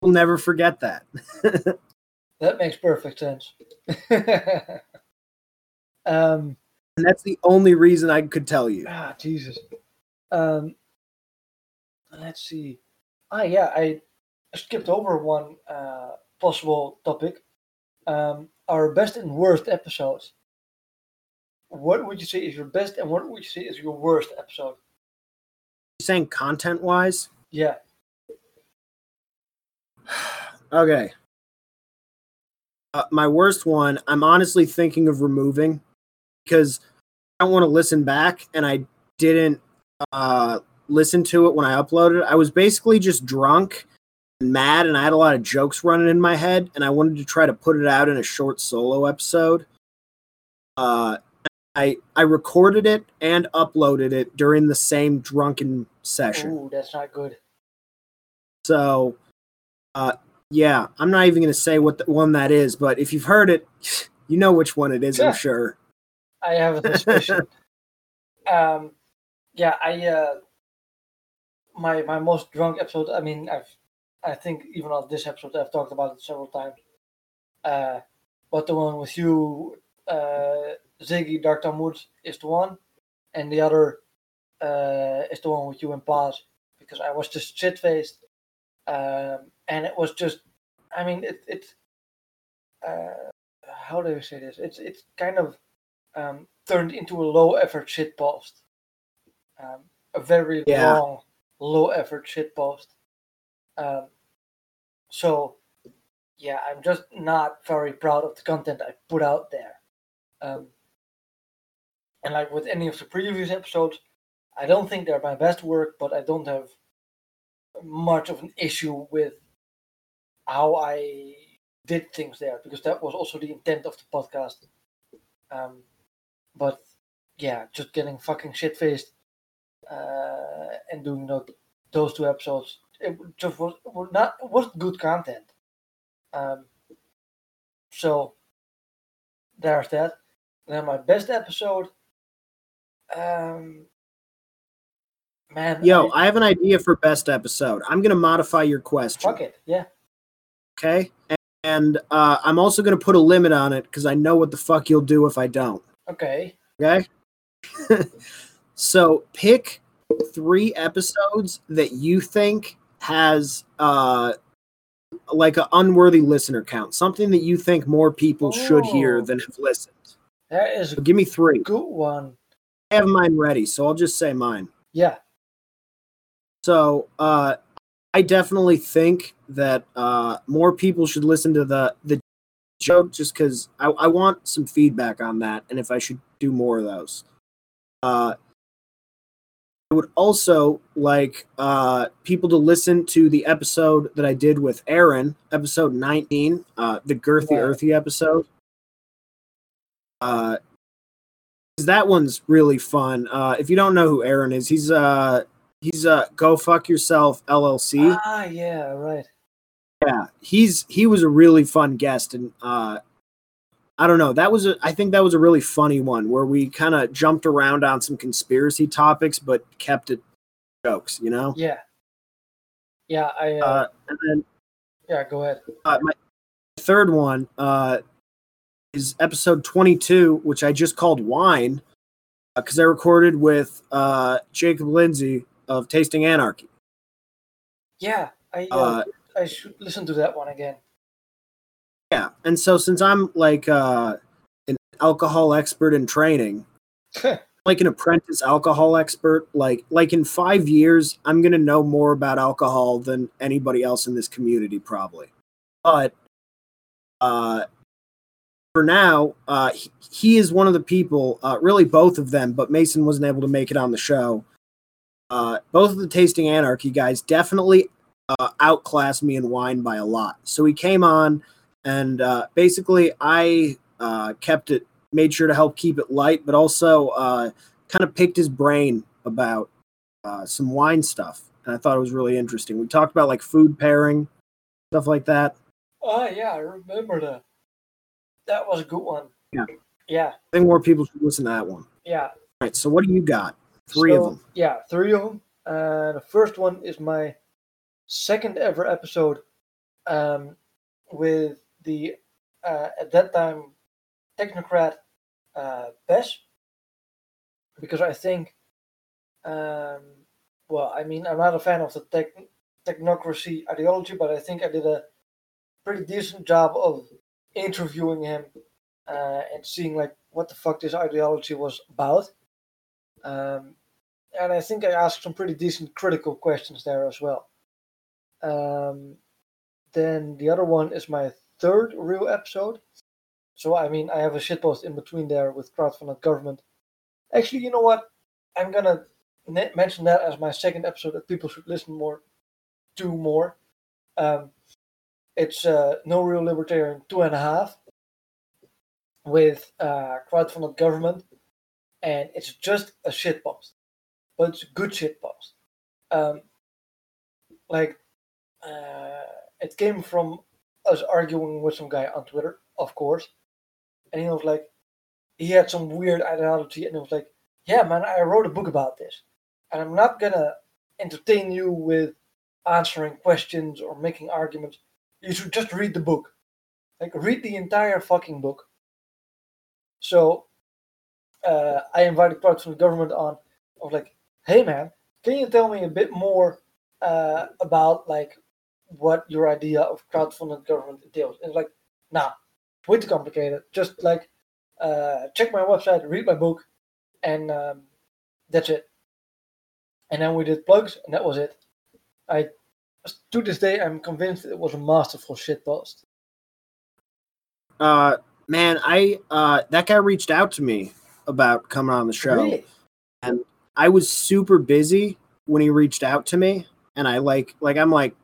Speaker 3: we'll never forget that.
Speaker 2: that makes perfect sense. um,
Speaker 3: And that's the only reason I could tell you.
Speaker 2: ah, Jesus. Um, let's see. Ah, yeah, I skipped over one uh, possible topic. Um, our best and worst episodes. What would you say is your best, and what would you say is your worst episode?
Speaker 3: You saying content wise?
Speaker 2: Yeah.
Speaker 3: Okay. Uh, my worst one, I'm honestly thinking of removing because I don't want to listen back and I didn't uh, listen to it when I uploaded. I was basically just drunk and mad and I had a lot of jokes running in my head and I wanted to try to put it out in a short solo episode. Uh, I I recorded it and uploaded it during the same drunken session.
Speaker 2: Ooh, that's not good.
Speaker 3: So, uh, yeah, I'm not even going to say what the one that is, but if you've heard it, you know which one it is,
Speaker 2: Yeah.
Speaker 3: I'm sure.
Speaker 2: I have a suspicion. um, yeah, I uh, my my most drunk episode. I mean, I've I think even on this episode I've talked about it several times. Uh, but the one with you, uh, Ziggy Dark Talmud is the one, and the other uh, is the one with you and Paz because I was just shit faced, um, and it was just. I mean, it it uh, how do you say this? It's it's kind of um, turned into a low effort shit post. Um, a very
Speaker 3: Yeah.
Speaker 2: long, low effort shit post. Um, so, yeah, I'm just not very proud of the content I put out there. Um, and like with any of the previous episodes, I don't think they're my best work, but I don't have much of an issue with how I did things there because that was also the intent of the podcast. Um, but yeah, just getting fucking shit faced uh, and doing tho- those two episodes, it just was, was not it wasn't good content. Um, so there's that. then my best episode. Um, man,
Speaker 3: Yo,
Speaker 2: I-
Speaker 3: I have an idea for best episode. I'm gonna modify your question.
Speaker 2: fuck it, yeah.
Speaker 3: Okay. And uh, I'm also gonna put a limit on it because I know what the fuck you'll do if I don't.
Speaker 2: Okay.
Speaker 3: Okay. so pick three episodes that you think has uh like an unworthy listener count, something that you think more people should hear
Speaker 2: Oh.
Speaker 3: than have listened.
Speaker 2: That is
Speaker 3: So give me three.
Speaker 2: good one.
Speaker 3: I have mine ready, so I'll just say mine.
Speaker 2: Yeah.
Speaker 3: So uh, I definitely think that uh, more people should listen to the the joke just because I, I want some feedback on that and if I should do more of those. Uh, I would also like uh, people to listen to the episode that I did with Aaron, episode 19, uh, the Girthy
Speaker 2: Right.
Speaker 3: Earthy episode. Uh, that one's really fun. Uh, if you don't know who Aaron is, he's uh, he's uh, Go Fuck Yourself LLC.
Speaker 2: Ah, yeah, right.
Speaker 3: Yeah, he's he was a really fun guest, and uh, I don't know. That was a I think that was a really funny one where we kind of jumped around on some conspiracy topics, but kept it jokes. You know.
Speaker 2: Yeah. Yeah, I. Uh,
Speaker 3: Uh, and then
Speaker 2: yeah, go ahead.
Speaker 3: uh, my third one uh, is episode twenty two, which I just called Wine because I recorded with uh, Jacob Lindsay of Tasting Anarchy.
Speaker 2: Yeah, I. Uh,
Speaker 3: Uh,
Speaker 2: I should listen to that one again.
Speaker 3: Yeah, and so since I'm like uh, an alcohol expert in training, like an apprentice alcohol expert, like like in five years, I'm gonna know more about alcohol than anybody else in this community probably. But uh, for now, uh, he, he is one of the people, uh, really both of them, but Mason wasn't able to make it on the show. Uh, both of the Tasting Anarchy guys definitely uh, outclassed me in wine by a lot. So he came on, and uh, basically I uh, kept it, made sure to help keep it light, but also uh, kind of picked his brain about uh, some wine stuff. And I thought it was really interesting. We talked about like food pairing, stuff like that.
Speaker 2: Oh, yeah, I remember that. That was a good one.
Speaker 3: Yeah.
Speaker 2: Yeah,
Speaker 3: I think more people should listen to that one.
Speaker 2: Yeah.
Speaker 3: All right. so what do you got? Three of them.
Speaker 2: Yeah, three of them. Uh, the first one is my second ever episode um, with the, uh, at that time, technocrat uh. Because I think, um, well, I mean, I'm not a fan of the tech, technocracy ideology, but I think I did a pretty decent job of interviewing him uh, and seeing like what the fuck this ideology was about. Um, and I think I asked some pretty decent critical questions there as well. Um, then the other one is my third real episode. So I mean, I have a shitpost in between there with crowdfunded government. Actually, you know what? I'm gonna ne- mention that as my second episode that people should listen more to more. Um, it's uh, no real libertarian two and a half with uh, crowdfunded government, and it's just a shitpost but it's a good shit post. Um, like, uh, it came from us arguing with some guy on Twitter, of course, and he was like, he had some weird ideology, and he was like, "Yeah, man, I wrote a book about this, and I'm not gonna entertain you with answering questions or making arguments. You should just read the book, like read the entire fucking book." So, uh, I invited parts from the government on. I was like, hey man, can you tell me a bit more uh, about like what your idea of crowdfunded government entails? And it's like, nah, way too complicated. Just like uh, check my website, read my book, and um, that's it. And then we did plugs, and that was it. I to this day I'm convinced it was a masterful shit post.
Speaker 3: Uh, man, I uh, that guy reached out to me about coming on the show.
Speaker 2: Really?
Speaker 3: I was super busy when he reached out to me, and I like like I'm like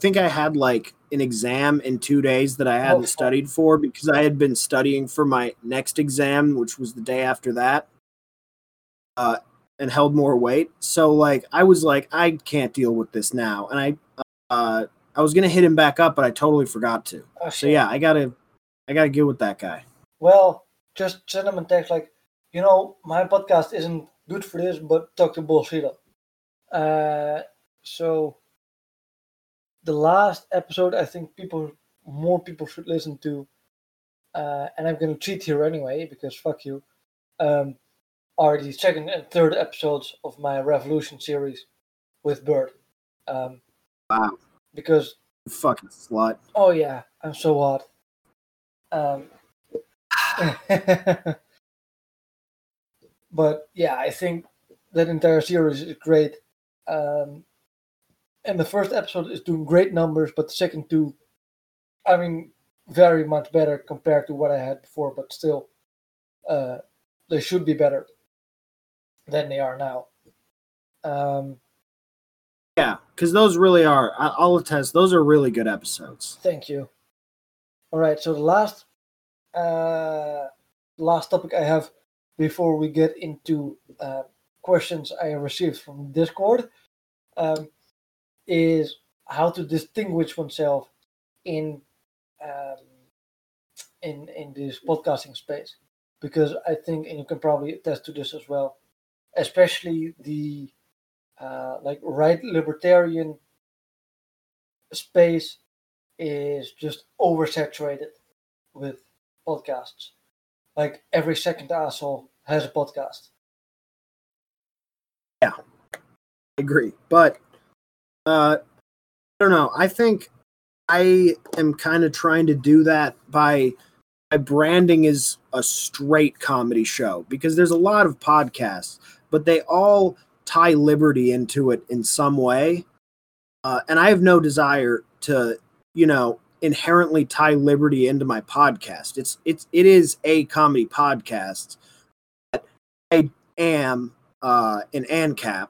Speaker 3: think I had like an exam in two days that I hadn't
Speaker 2: fuck.
Speaker 3: studied for because I had been studying for my next exam, which was the day after that, uh, and held more weight. So like I was like I can't deal with this now, and I uh, I was gonna hit him back up, but I totally forgot to.
Speaker 2: Oh,
Speaker 3: So yeah, I gotta I gotta get with that guy.
Speaker 2: Well, just send him a text like, you know, my podcast isn't good for this, but talk to bullshit. Uh, so the last episode, I think people, more people should listen to, uh, and I'm gonna cheat here anyway because fuck you. Um, are the second and third episodes of my Revolution series with Bird. Um,
Speaker 3: Wow,
Speaker 2: because
Speaker 3: you fucking slut.
Speaker 2: Oh yeah, I'm so hot. Um, but yeah, I think that entire series is great. Um, and the first episode is doing great numbers, but the second two, I mean, very much better compared to what I had before. But still, uh, they should be better than they are now. Um,
Speaker 3: Yeah, because those really are. I'll attest. Those are really good episodes.
Speaker 2: Thank you. All right, so the last uh, last topic I have before we get into uh, questions I received from Discord um, is how to distinguish oneself in um, in in this podcasting space because I think and you can probably attest to this as well, especially the uh, like right libertarian space is just oversaturated with podcasts. Like every second asshole has a podcast.
Speaker 3: Yeah, I agree, but uh, I don't know. I think I am kind of trying to do that by by branding as a straight comedy show because there's a lot of podcasts, but they all tie liberty into it in some way, uh, and I have no desire to, you know, inherently tie liberty into my podcast. It's it's it is a comedy podcast. But I am uh, an ANCAP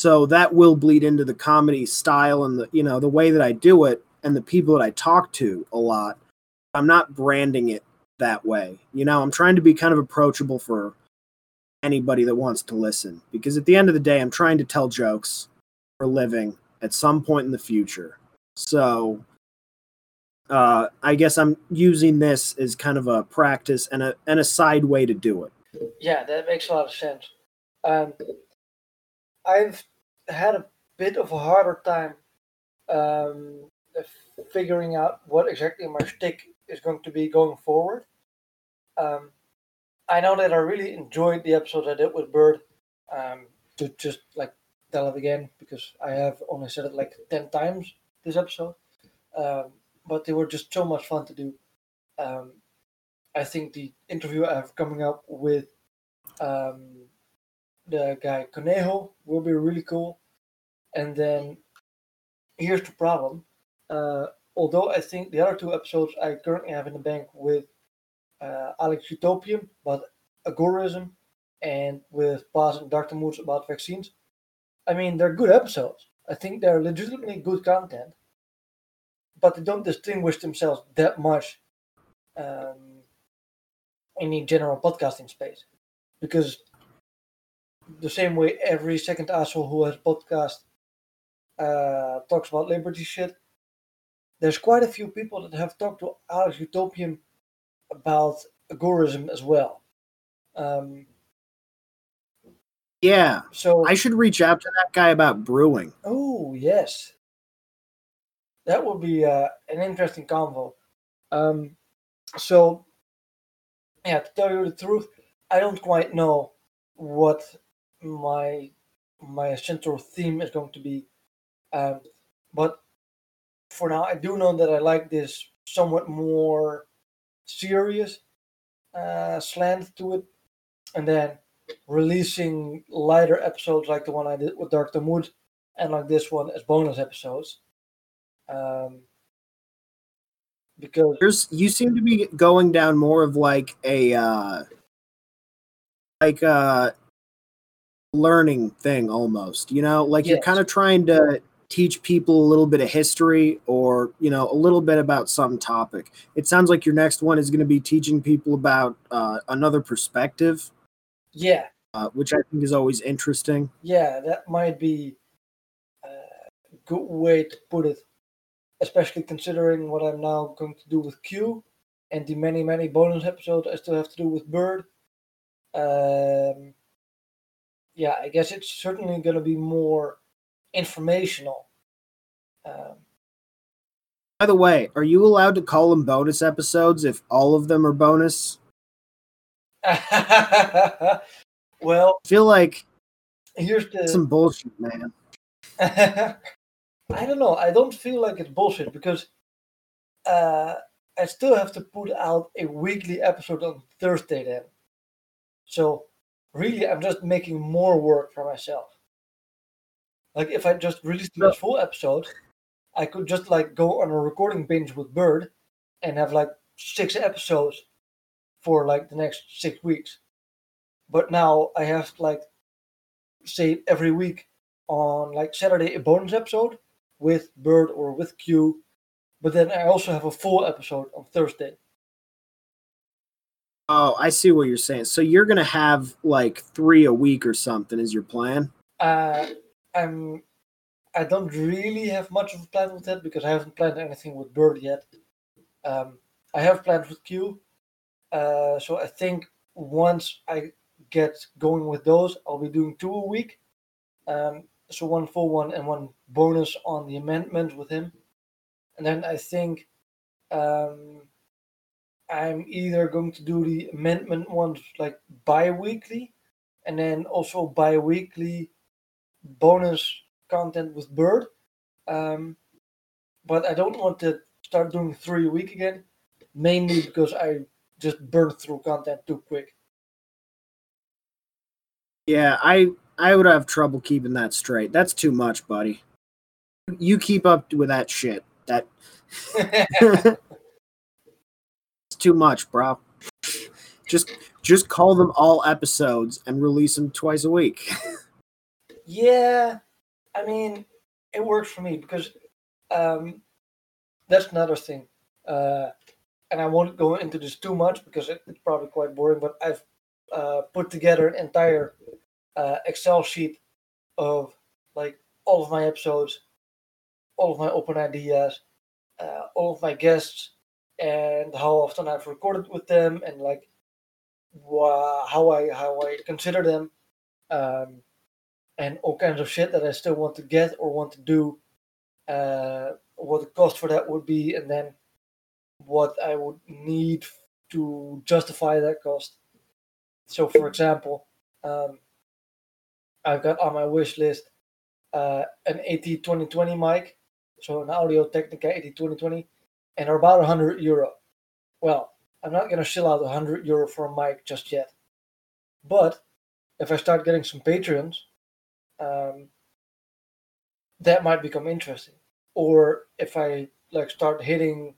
Speaker 3: so that will bleed into the comedy style and the you know the way that i do it and the people that i talk to a lot. I'm not branding it that way. You know i'm trying to be kind of approachable for anybody that wants to listen because at the end of the day i'm trying to tell jokes for living at some point in the future. So uh, i guess i'm using this as kind of a practice and a and a side way to do it.
Speaker 2: Yeah, that makes a lot of sense. Um, I've had a bit of a harder time um, figuring out what exactly my shtick is going to be going forward. Um, I know that I really enjoyed the episodes I did with Bird. Um, to just like tell it again because I have only said it like ten times this episode, um, but they were just so much fun to do. Um, I think the interview I have coming up with um, the guy Conejo will be really cool. And then here's the problem. Uh, although I think the other two episodes I currently have in the bank with uh, Alex Utopian about agorism and with Paz and Dr. Moods about vaccines, I mean, they're good episodes. I think they're legitimately good content, but they don't distinguish themselves that much um, in the general podcasting space because the same way every second asshole who has podcast uh, talks about liberty shit. There's quite a few people that have talked to Alex Utopian about agorism as well. Um,
Speaker 3: yeah
Speaker 2: so
Speaker 3: i should reach out to that guy about brewing
Speaker 2: Oh yes, that would be uh, an interesting convo. Um, so, yeah, to tell you the truth, I don't quite know what my my central theme is going to be, um, but for now, I do know that I like this somewhat more serious uh, slant to it, and then releasing lighter episodes like the one I did with Dark Mood, and like this one as bonus episodes. Um, because
Speaker 3: There's you seem to be going down more of like a uh like a learning thing almost, you know? Like you're kind of trying to teach people a little bit of history or, you know, a little bit about some topic. It sounds like your next one is going to be teaching people about uh another perspective,
Speaker 2: yeah,
Speaker 3: uh, which I think is always interesting.
Speaker 2: yeah, that might be a good way to put it, especially considering what I'm now going to do with Q and the many, many bonus episodes I still have to do with Bird. Um, yeah, I guess it's certainly going to be more informational. Um,
Speaker 3: By the way, are you allowed to call them bonus episodes if all of them are bonus?
Speaker 2: well,
Speaker 3: I feel like
Speaker 2: here's the.
Speaker 3: some bullshit, man.
Speaker 2: I don't know. I don't feel like it's bullshit because uh, I still have to put out a weekly episode on Thursday then. So really, I'm just making more work for myself. Like if I just released these full episode, I could just like go on a recording binge with Bird and have like six episodes for like the next six weeks. But now I have like say every week on like Saturday a bonus episode with Bird or with Q, but then I also have a full episode on Thursday.
Speaker 3: Oh, I see what you're saying. So you're gonna have like three a week or something is your plan?
Speaker 2: Uh, I'm I don't really have much of a plan with that because I haven't planned anything with Bird yet. Um, I have planned with Q, uh, so I think once I get going with those, I'll be doing two a week. Um, so one full one and one bonus on the amendment with him, and then I think um, I'm either going to do the amendment ones like bi-weekly, and then also bi-weekly bonus content with Bird. Um, but I don't want to start doing three a week again, mainly because I just burn through content too quick.
Speaker 3: Yeah, I I would have trouble keeping that straight. That's too much, buddy. You keep up with that shit. That too much, bro. Just just call them all episodes and release them twice a week.
Speaker 2: yeah, I mean, it works for me because um, that's another thing. Uh, and I won't go into this too much because it, it's probably quite boring, but I've uh, put together an entire uh, Excel sheet of like all of my episodes, all of my open ideas, uh, all of my guests, and how often I've recorded with them, and like wha- how I how I consider them, um, and all kinds of shit that I still want to get or want to do. Uh, what the cost for that would be, and then what I would need to justify that cost. So, for example, um, I've got on my wish list uh, an AT2020 mic, so an Audio Technica AT2020, and they're about 100 euro. Well, I'm not going to shell out 100 euro for a mic just yet. But if I start getting some Patreons, um, that might become interesting. Or if I like start hitting,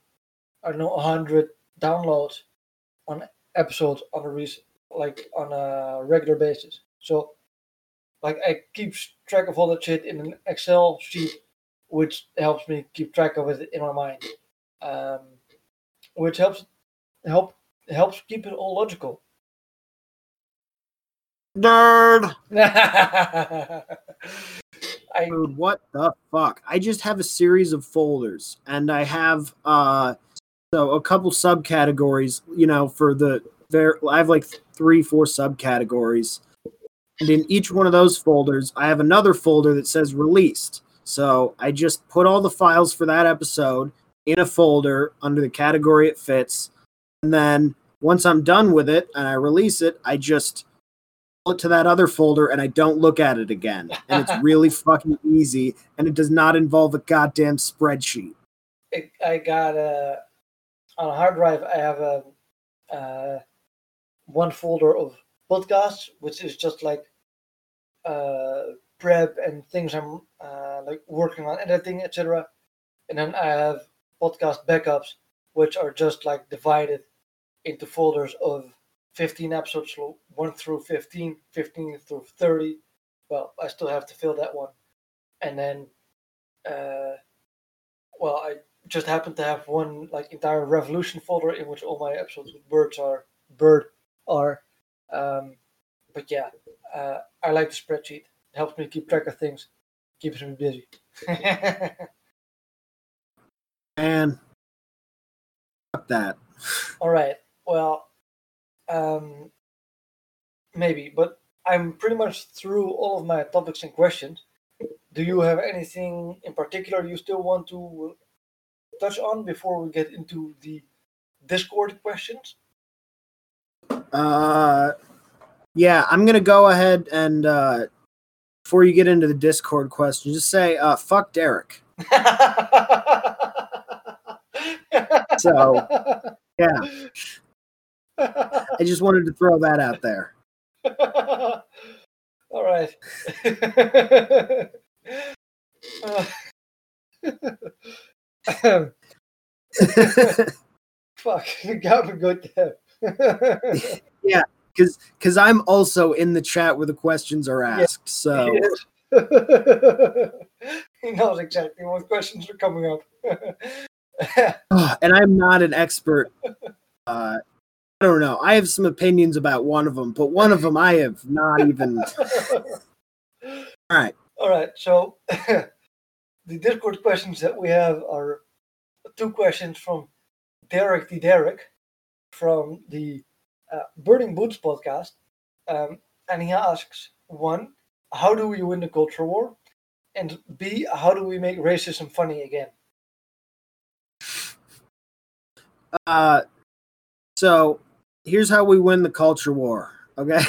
Speaker 2: I don't know, 100 downloads on episodes on a re- like on a regular basis. So like I keep track of all that shit in an Excel sheet, which helps me keep track of it in my mind, um, which helps help helps keep it all logical.
Speaker 3: Nerd.
Speaker 2: I
Speaker 3: Dude, what the fuck? I just have a series of folders and I have uh so a couple subcategories, you know, for the there I have like three, four subcategories. And in each one of those folders, I have another folder that says released. So I just put all the files for that episode in a folder under the category it fits. And then once I'm done with it and I release it, I just pull it to that other folder and I don't look at it again. And it's really fucking easy and it does not involve a goddamn spreadsheet.
Speaker 2: I- I got a on a hard drive. I have a uh, one folder of podcasts, which is just like uh, prep and things I'm uh, like working on editing, etc. And then I have podcast backups, which are just like divided into folders of 15 episodes, 1 through 15, 15 through 30. Well, I still have to fill that one. And then, uh, well, I just happen to have one like entire revolution folder in which all my episodes with birds are bird are. Um, but yeah, uh, I like the spreadsheet. It helps me keep track of things, keeps me busy.
Speaker 3: And fuck that.
Speaker 2: all right. Well, um, maybe, but I'm pretty much through all of my topics and questions. Do you have anything in particular you still want to touch on before we get into the Discord questions?
Speaker 3: Uh, yeah, I'm gonna go ahead and uh, before you get into the Discord question, just say uh, fuck Derek. So yeah, I just wanted to throw that out there.
Speaker 2: All right. Uh, fuck, you got me good there.
Speaker 3: Yeah, because because I'm also in the chat where the questions are asked. So
Speaker 2: he knows exactly what questions are coming up.
Speaker 3: and I'm not an expert. Uh, I don't know. I have some opinions about one of them, but one of them I have not even. All right.
Speaker 2: All right, so the Discord questions that we have are two questions from Derek the Derek from the uh, Burning Boots podcast. Um, and he asks one, how do we win the culture war? And B, how do we make racism funny again?
Speaker 3: Uh, so here's how we win the culture war. Okay,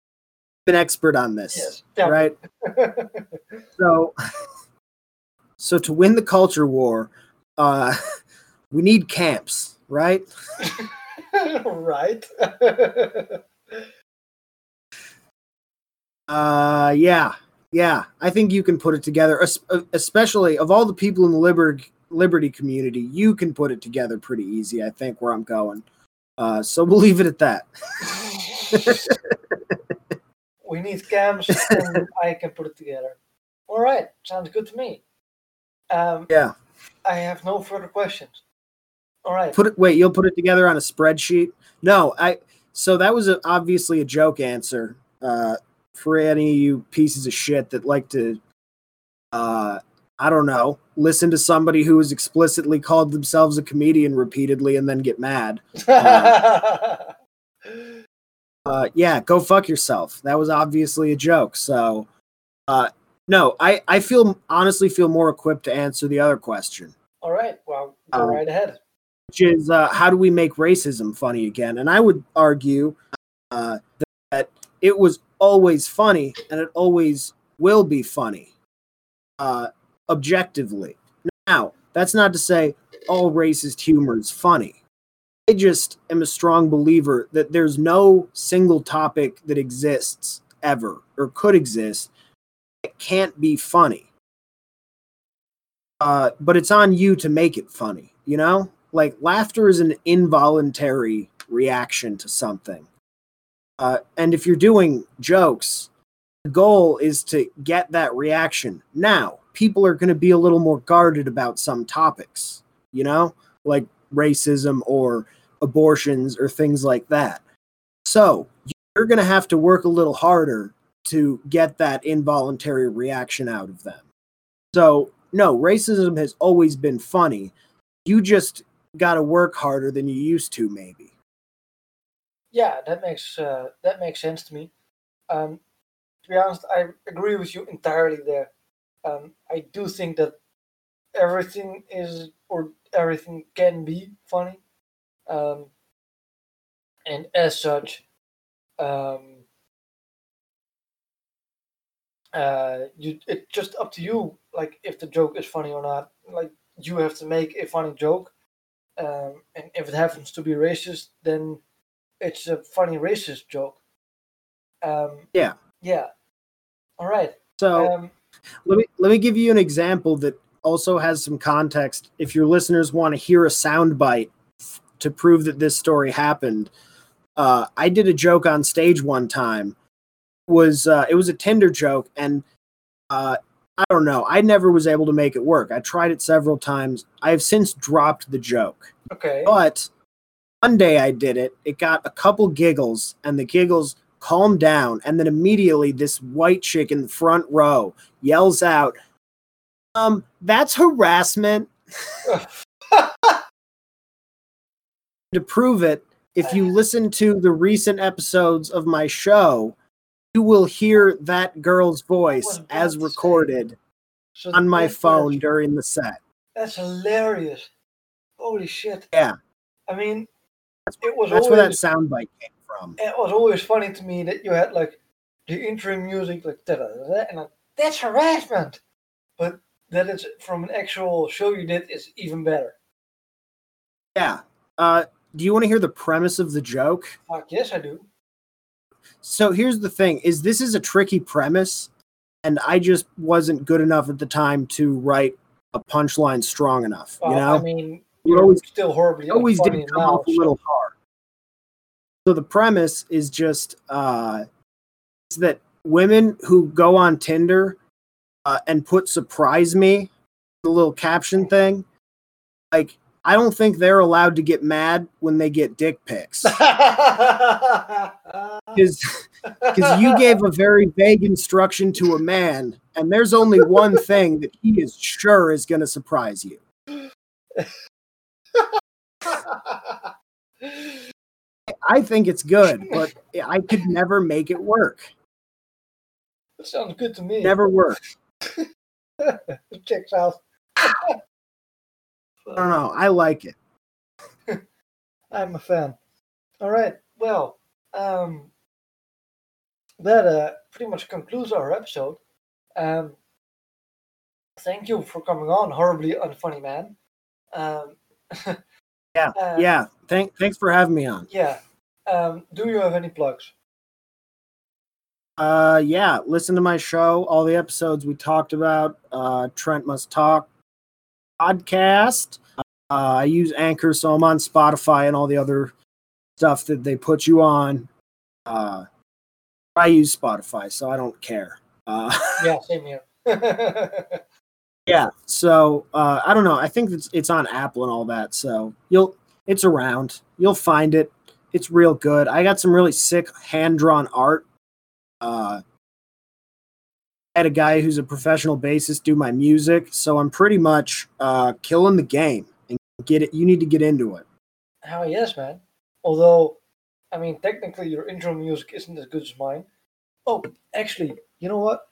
Speaker 3: been expert on this,
Speaker 2: Yes.
Speaker 3: Right? So, so to win the culture war, uh, we need camps, right?
Speaker 2: right.
Speaker 3: Uh, yeah, yeah. I think you can put it together, uh, especially of all the people in the liberty liberty community. You can put it together pretty easy. I think where I'm going. Uh, so we'll leave it at that.
Speaker 2: we need cams and I can put it together. All right, sounds good to me. Um,
Speaker 3: Yeah.
Speaker 2: I have no further questions. All right.
Speaker 3: Put it. Wait, you'll put it together on a spreadsheet? No, I. So that was a, obviously a joke answer. Uh, for any of you pieces of shit that like to, uh, I don't know, listen to somebody who has explicitly called themselves a comedian repeatedly and then get mad. Uh, yeah, go fuck yourself. That was obviously a joke. So, uh, no, I I feel honestly feel more equipped to answer the other question.
Speaker 2: All right. Well, go
Speaker 3: Um,
Speaker 2: right ahead.
Speaker 3: which is uh, how do we make racism funny again? And I would argue uh, that it was always funny and it always will be funny, uh, objectively. Now, that's not to say all racist humor is funny. I just am a strong believer that there's no single topic that exists ever or could exist that can't be funny. Uh, but it's on you to make it funny, you know? like laughter is an involuntary reaction to something uh, and if you're doing jokes the goal is to get that reaction now people are going to be a little more guarded about some topics you know like racism or abortions or things like that so you're going to have to work a little harder to get that involuntary reaction out of them so no racism has always been funny you just got to work harder than you used to maybe
Speaker 2: Yeah, that makes uh, that makes sense to me. Um, to be honest, I agree with you entirely there. Um, I do think that everything is or everything can be funny, um, and as such, um, uh, you it's just up to you. Like if the joke is funny or not. Like you have to make a funny joke, um, and if it happens to be racist, then it's a funny racist joke. Um,
Speaker 3: Yeah.
Speaker 2: Yeah. All right.
Speaker 3: So
Speaker 2: Um,
Speaker 3: let me let me give you an example that also has some context. If your listeners want to hear a soundbite to prove that this story happened, uh, I did a joke on stage one time. Was uh, it was a Tinder joke, and uh, I don't know. I never was able to make it work. I tried it several times. I have since dropped the joke.
Speaker 2: okay.
Speaker 3: But one day I did it. It got a couple giggles, and the giggles calmed down. And then immediately, this white chick in the front row yells out, "Um, that's harassment." to prove it, if you listen to the recent episodes of my show, you will hear that girl's voice as
Speaker 2: about to say.
Speaker 3: recorded
Speaker 2: So
Speaker 3: on my
Speaker 2: that's-
Speaker 3: phone during the set.
Speaker 2: That's hilarious. Holy shit.
Speaker 3: Yeah.
Speaker 2: I mean, it was
Speaker 3: That's
Speaker 2: always
Speaker 3: where that soundbite came from.
Speaker 2: it was always funny to me that you had like the intro music like da da da, and like, that's harassment, but that it's from an actual show you did is even better.
Speaker 3: Yeah. Uh, do you want to hear the premise of the joke?
Speaker 2: Fuck yes, I do.
Speaker 3: So here's the thing: is this is a tricky premise, and I just wasn't good enough at the time to write a punchline strong enough.
Speaker 2: Well,
Speaker 3: you know,
Speaker 2: I mean,
Speaker 3: You always-
Speaker 2: still horribly
Speaker 3: it always did come off a little hard. So the premise is just uh, that women who go on Tinder uh, and put "surprise me," the little caption thing, like I don't think they're allowed to get mad when they get dick pics. because because you gave a very vague instruction to a man, and there's only one thing that he is sure is going to surprise you. I think it's good, but I could never make it work.
Speaker 2: That sounds good to me.
Speaker 3: Never work.
Speaker 2: It checks out.
Speaker 3: I don't know. I like it.
Speaker 2: I'm a fan. All right. Well, um, that uh, pretty much concludes our episode. Um, thank you for coming on, horribly unfunny man. Um,
Speaker 3: Yeah,
Speaker 2: uh,
Speaker 3: Yeah. Thank, thanks for having me on.
Speaker 2: Yeah. Um, do you have any plugs?
Speaker 3: Uh, yeah. Listen to my show. All the episodes we talked about. Uh, Trent Must Talk podcast. Uh, I use Anchor, so I'm on Spotify and all the other stuff that they put you on. Uh, I use Spotify, so I don't care. Uh,
Speaker 2: Yeah, same here.
Speaker 3: yeah, so uh, I don't know. I think it's it's on Apple and all that, so you'll it's around. You'll find it. It's real good. I got some really sick hand drawn art. Uh, I had a guy who's a professional bassist do my music, so I'm pretty much uh, killing the game and get it. You need to get into it.
Speaker 2: Hell yes, man. Although, I mean, technically, your intro music isn't as good as mine. Oh, actually, you know what?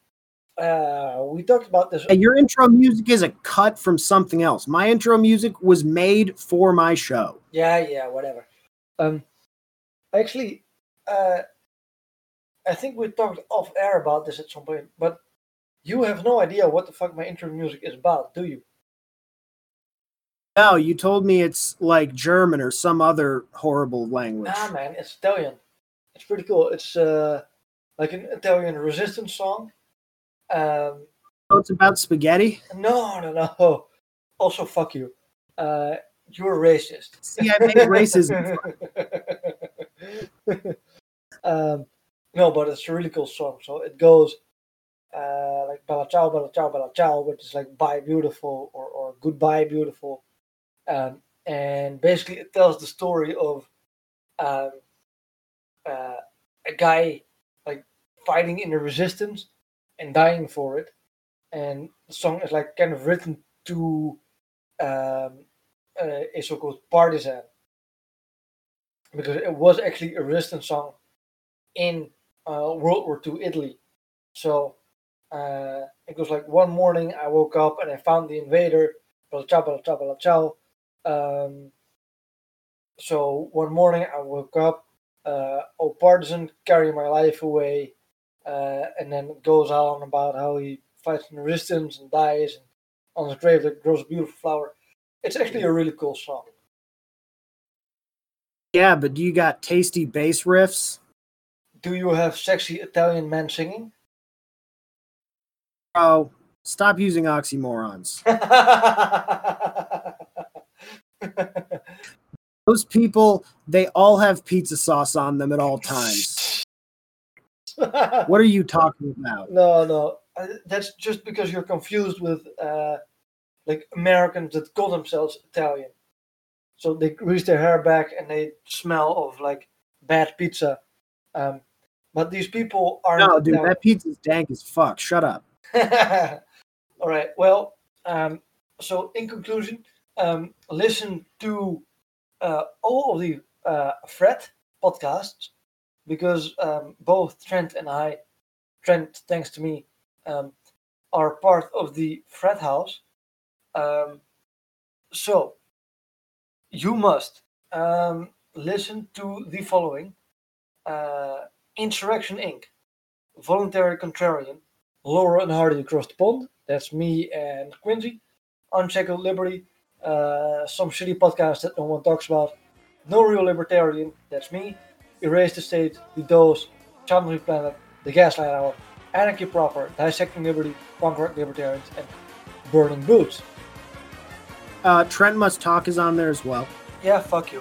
Speaker 2: Uh, we talked about this.
Speaker 3: Hey, your intro music is a cut from something else. My intro music was made for my show.
Speaker 2: Yeah, yeah, whatever. Um, actually, uh, I think we talked off air about this at some point, but you have no idea what the fuck my intro music is about, do you?
Speaker 3: No, you told me it's like German or some other horrible language.
Speaker 2: Nah, man, it's Italian. It's pretty cool. It's uh, like an Italian resistance song. Um,
Speaker 3: Oh, it's about spaghetti.
Speaker 2: no, no, no. Also, fuck you. Uh, you're racist.
Speaker 3: See, I made racism.
Speaker 2: um, no, but it's a really cool song. So it goes uh, like Bella Ciao, Bella Ciao, Bella Ciao, which is like bye beautiful or, or goodbye beautiful. Um, and basically, it tells the story of um, uh, a guy like fighting in the resistance and dying for it. And the song is like kind of written to um, uh, a so-called partisan because it was actually a resistance song in uh, World War II Italy. So uh, it goes like one morning I woke up and I found the invader. Ciao. Um, so one morning I woke up. Uh, oh, partisan, carry my life away. Uh, and then it goes on about how he fights in the resistance and dies. And on his grave there grows a beautiful flower. It's actually a really cool song.
Speaker 3: Yeah, but do you got tasty bass riffs?
Speaker 2: Do you have sexy Italian men singing?
Speaker 3: Oh, stop using oxymorons. Those people, they all have pizza sauce on them at all times. What are you talking about?
Speaker 2: no, no. Uh, That's just because you're confused with uh, like Americans that call themselves Italian. So they grease their hair back and they smell of like bad pizza. Um, but these people are
Speaker 3: No, dude, that pizza's dank as fuck. Shut up.
Speaker 2: All right. Well, um, so in conclusion, um, listen to uh, all of the uh, Fred podcasts because um, both Trent and I, Trent, thanks to me, um, are part of the Fred House. Um, so you must um, listen to the following: uh, Insurrection Inc., Voluntary Contrarian, Laurel and Hardy across the pond. That's me and Quincy. Unshackled Liberty. Uh, some shitty podcast that no one talks about. No Real Libertarian. That's me. Erase the State. The Dose. Chandra Planet. The Gaslight Hour. Anarchy Proper. Dissecting Liberty. Punk Rock Libertarians. And Burning Boots.
Speaker 3: Uh, Trent Must Talk is on there as well.
Speaker 2: Yeah, fuck you.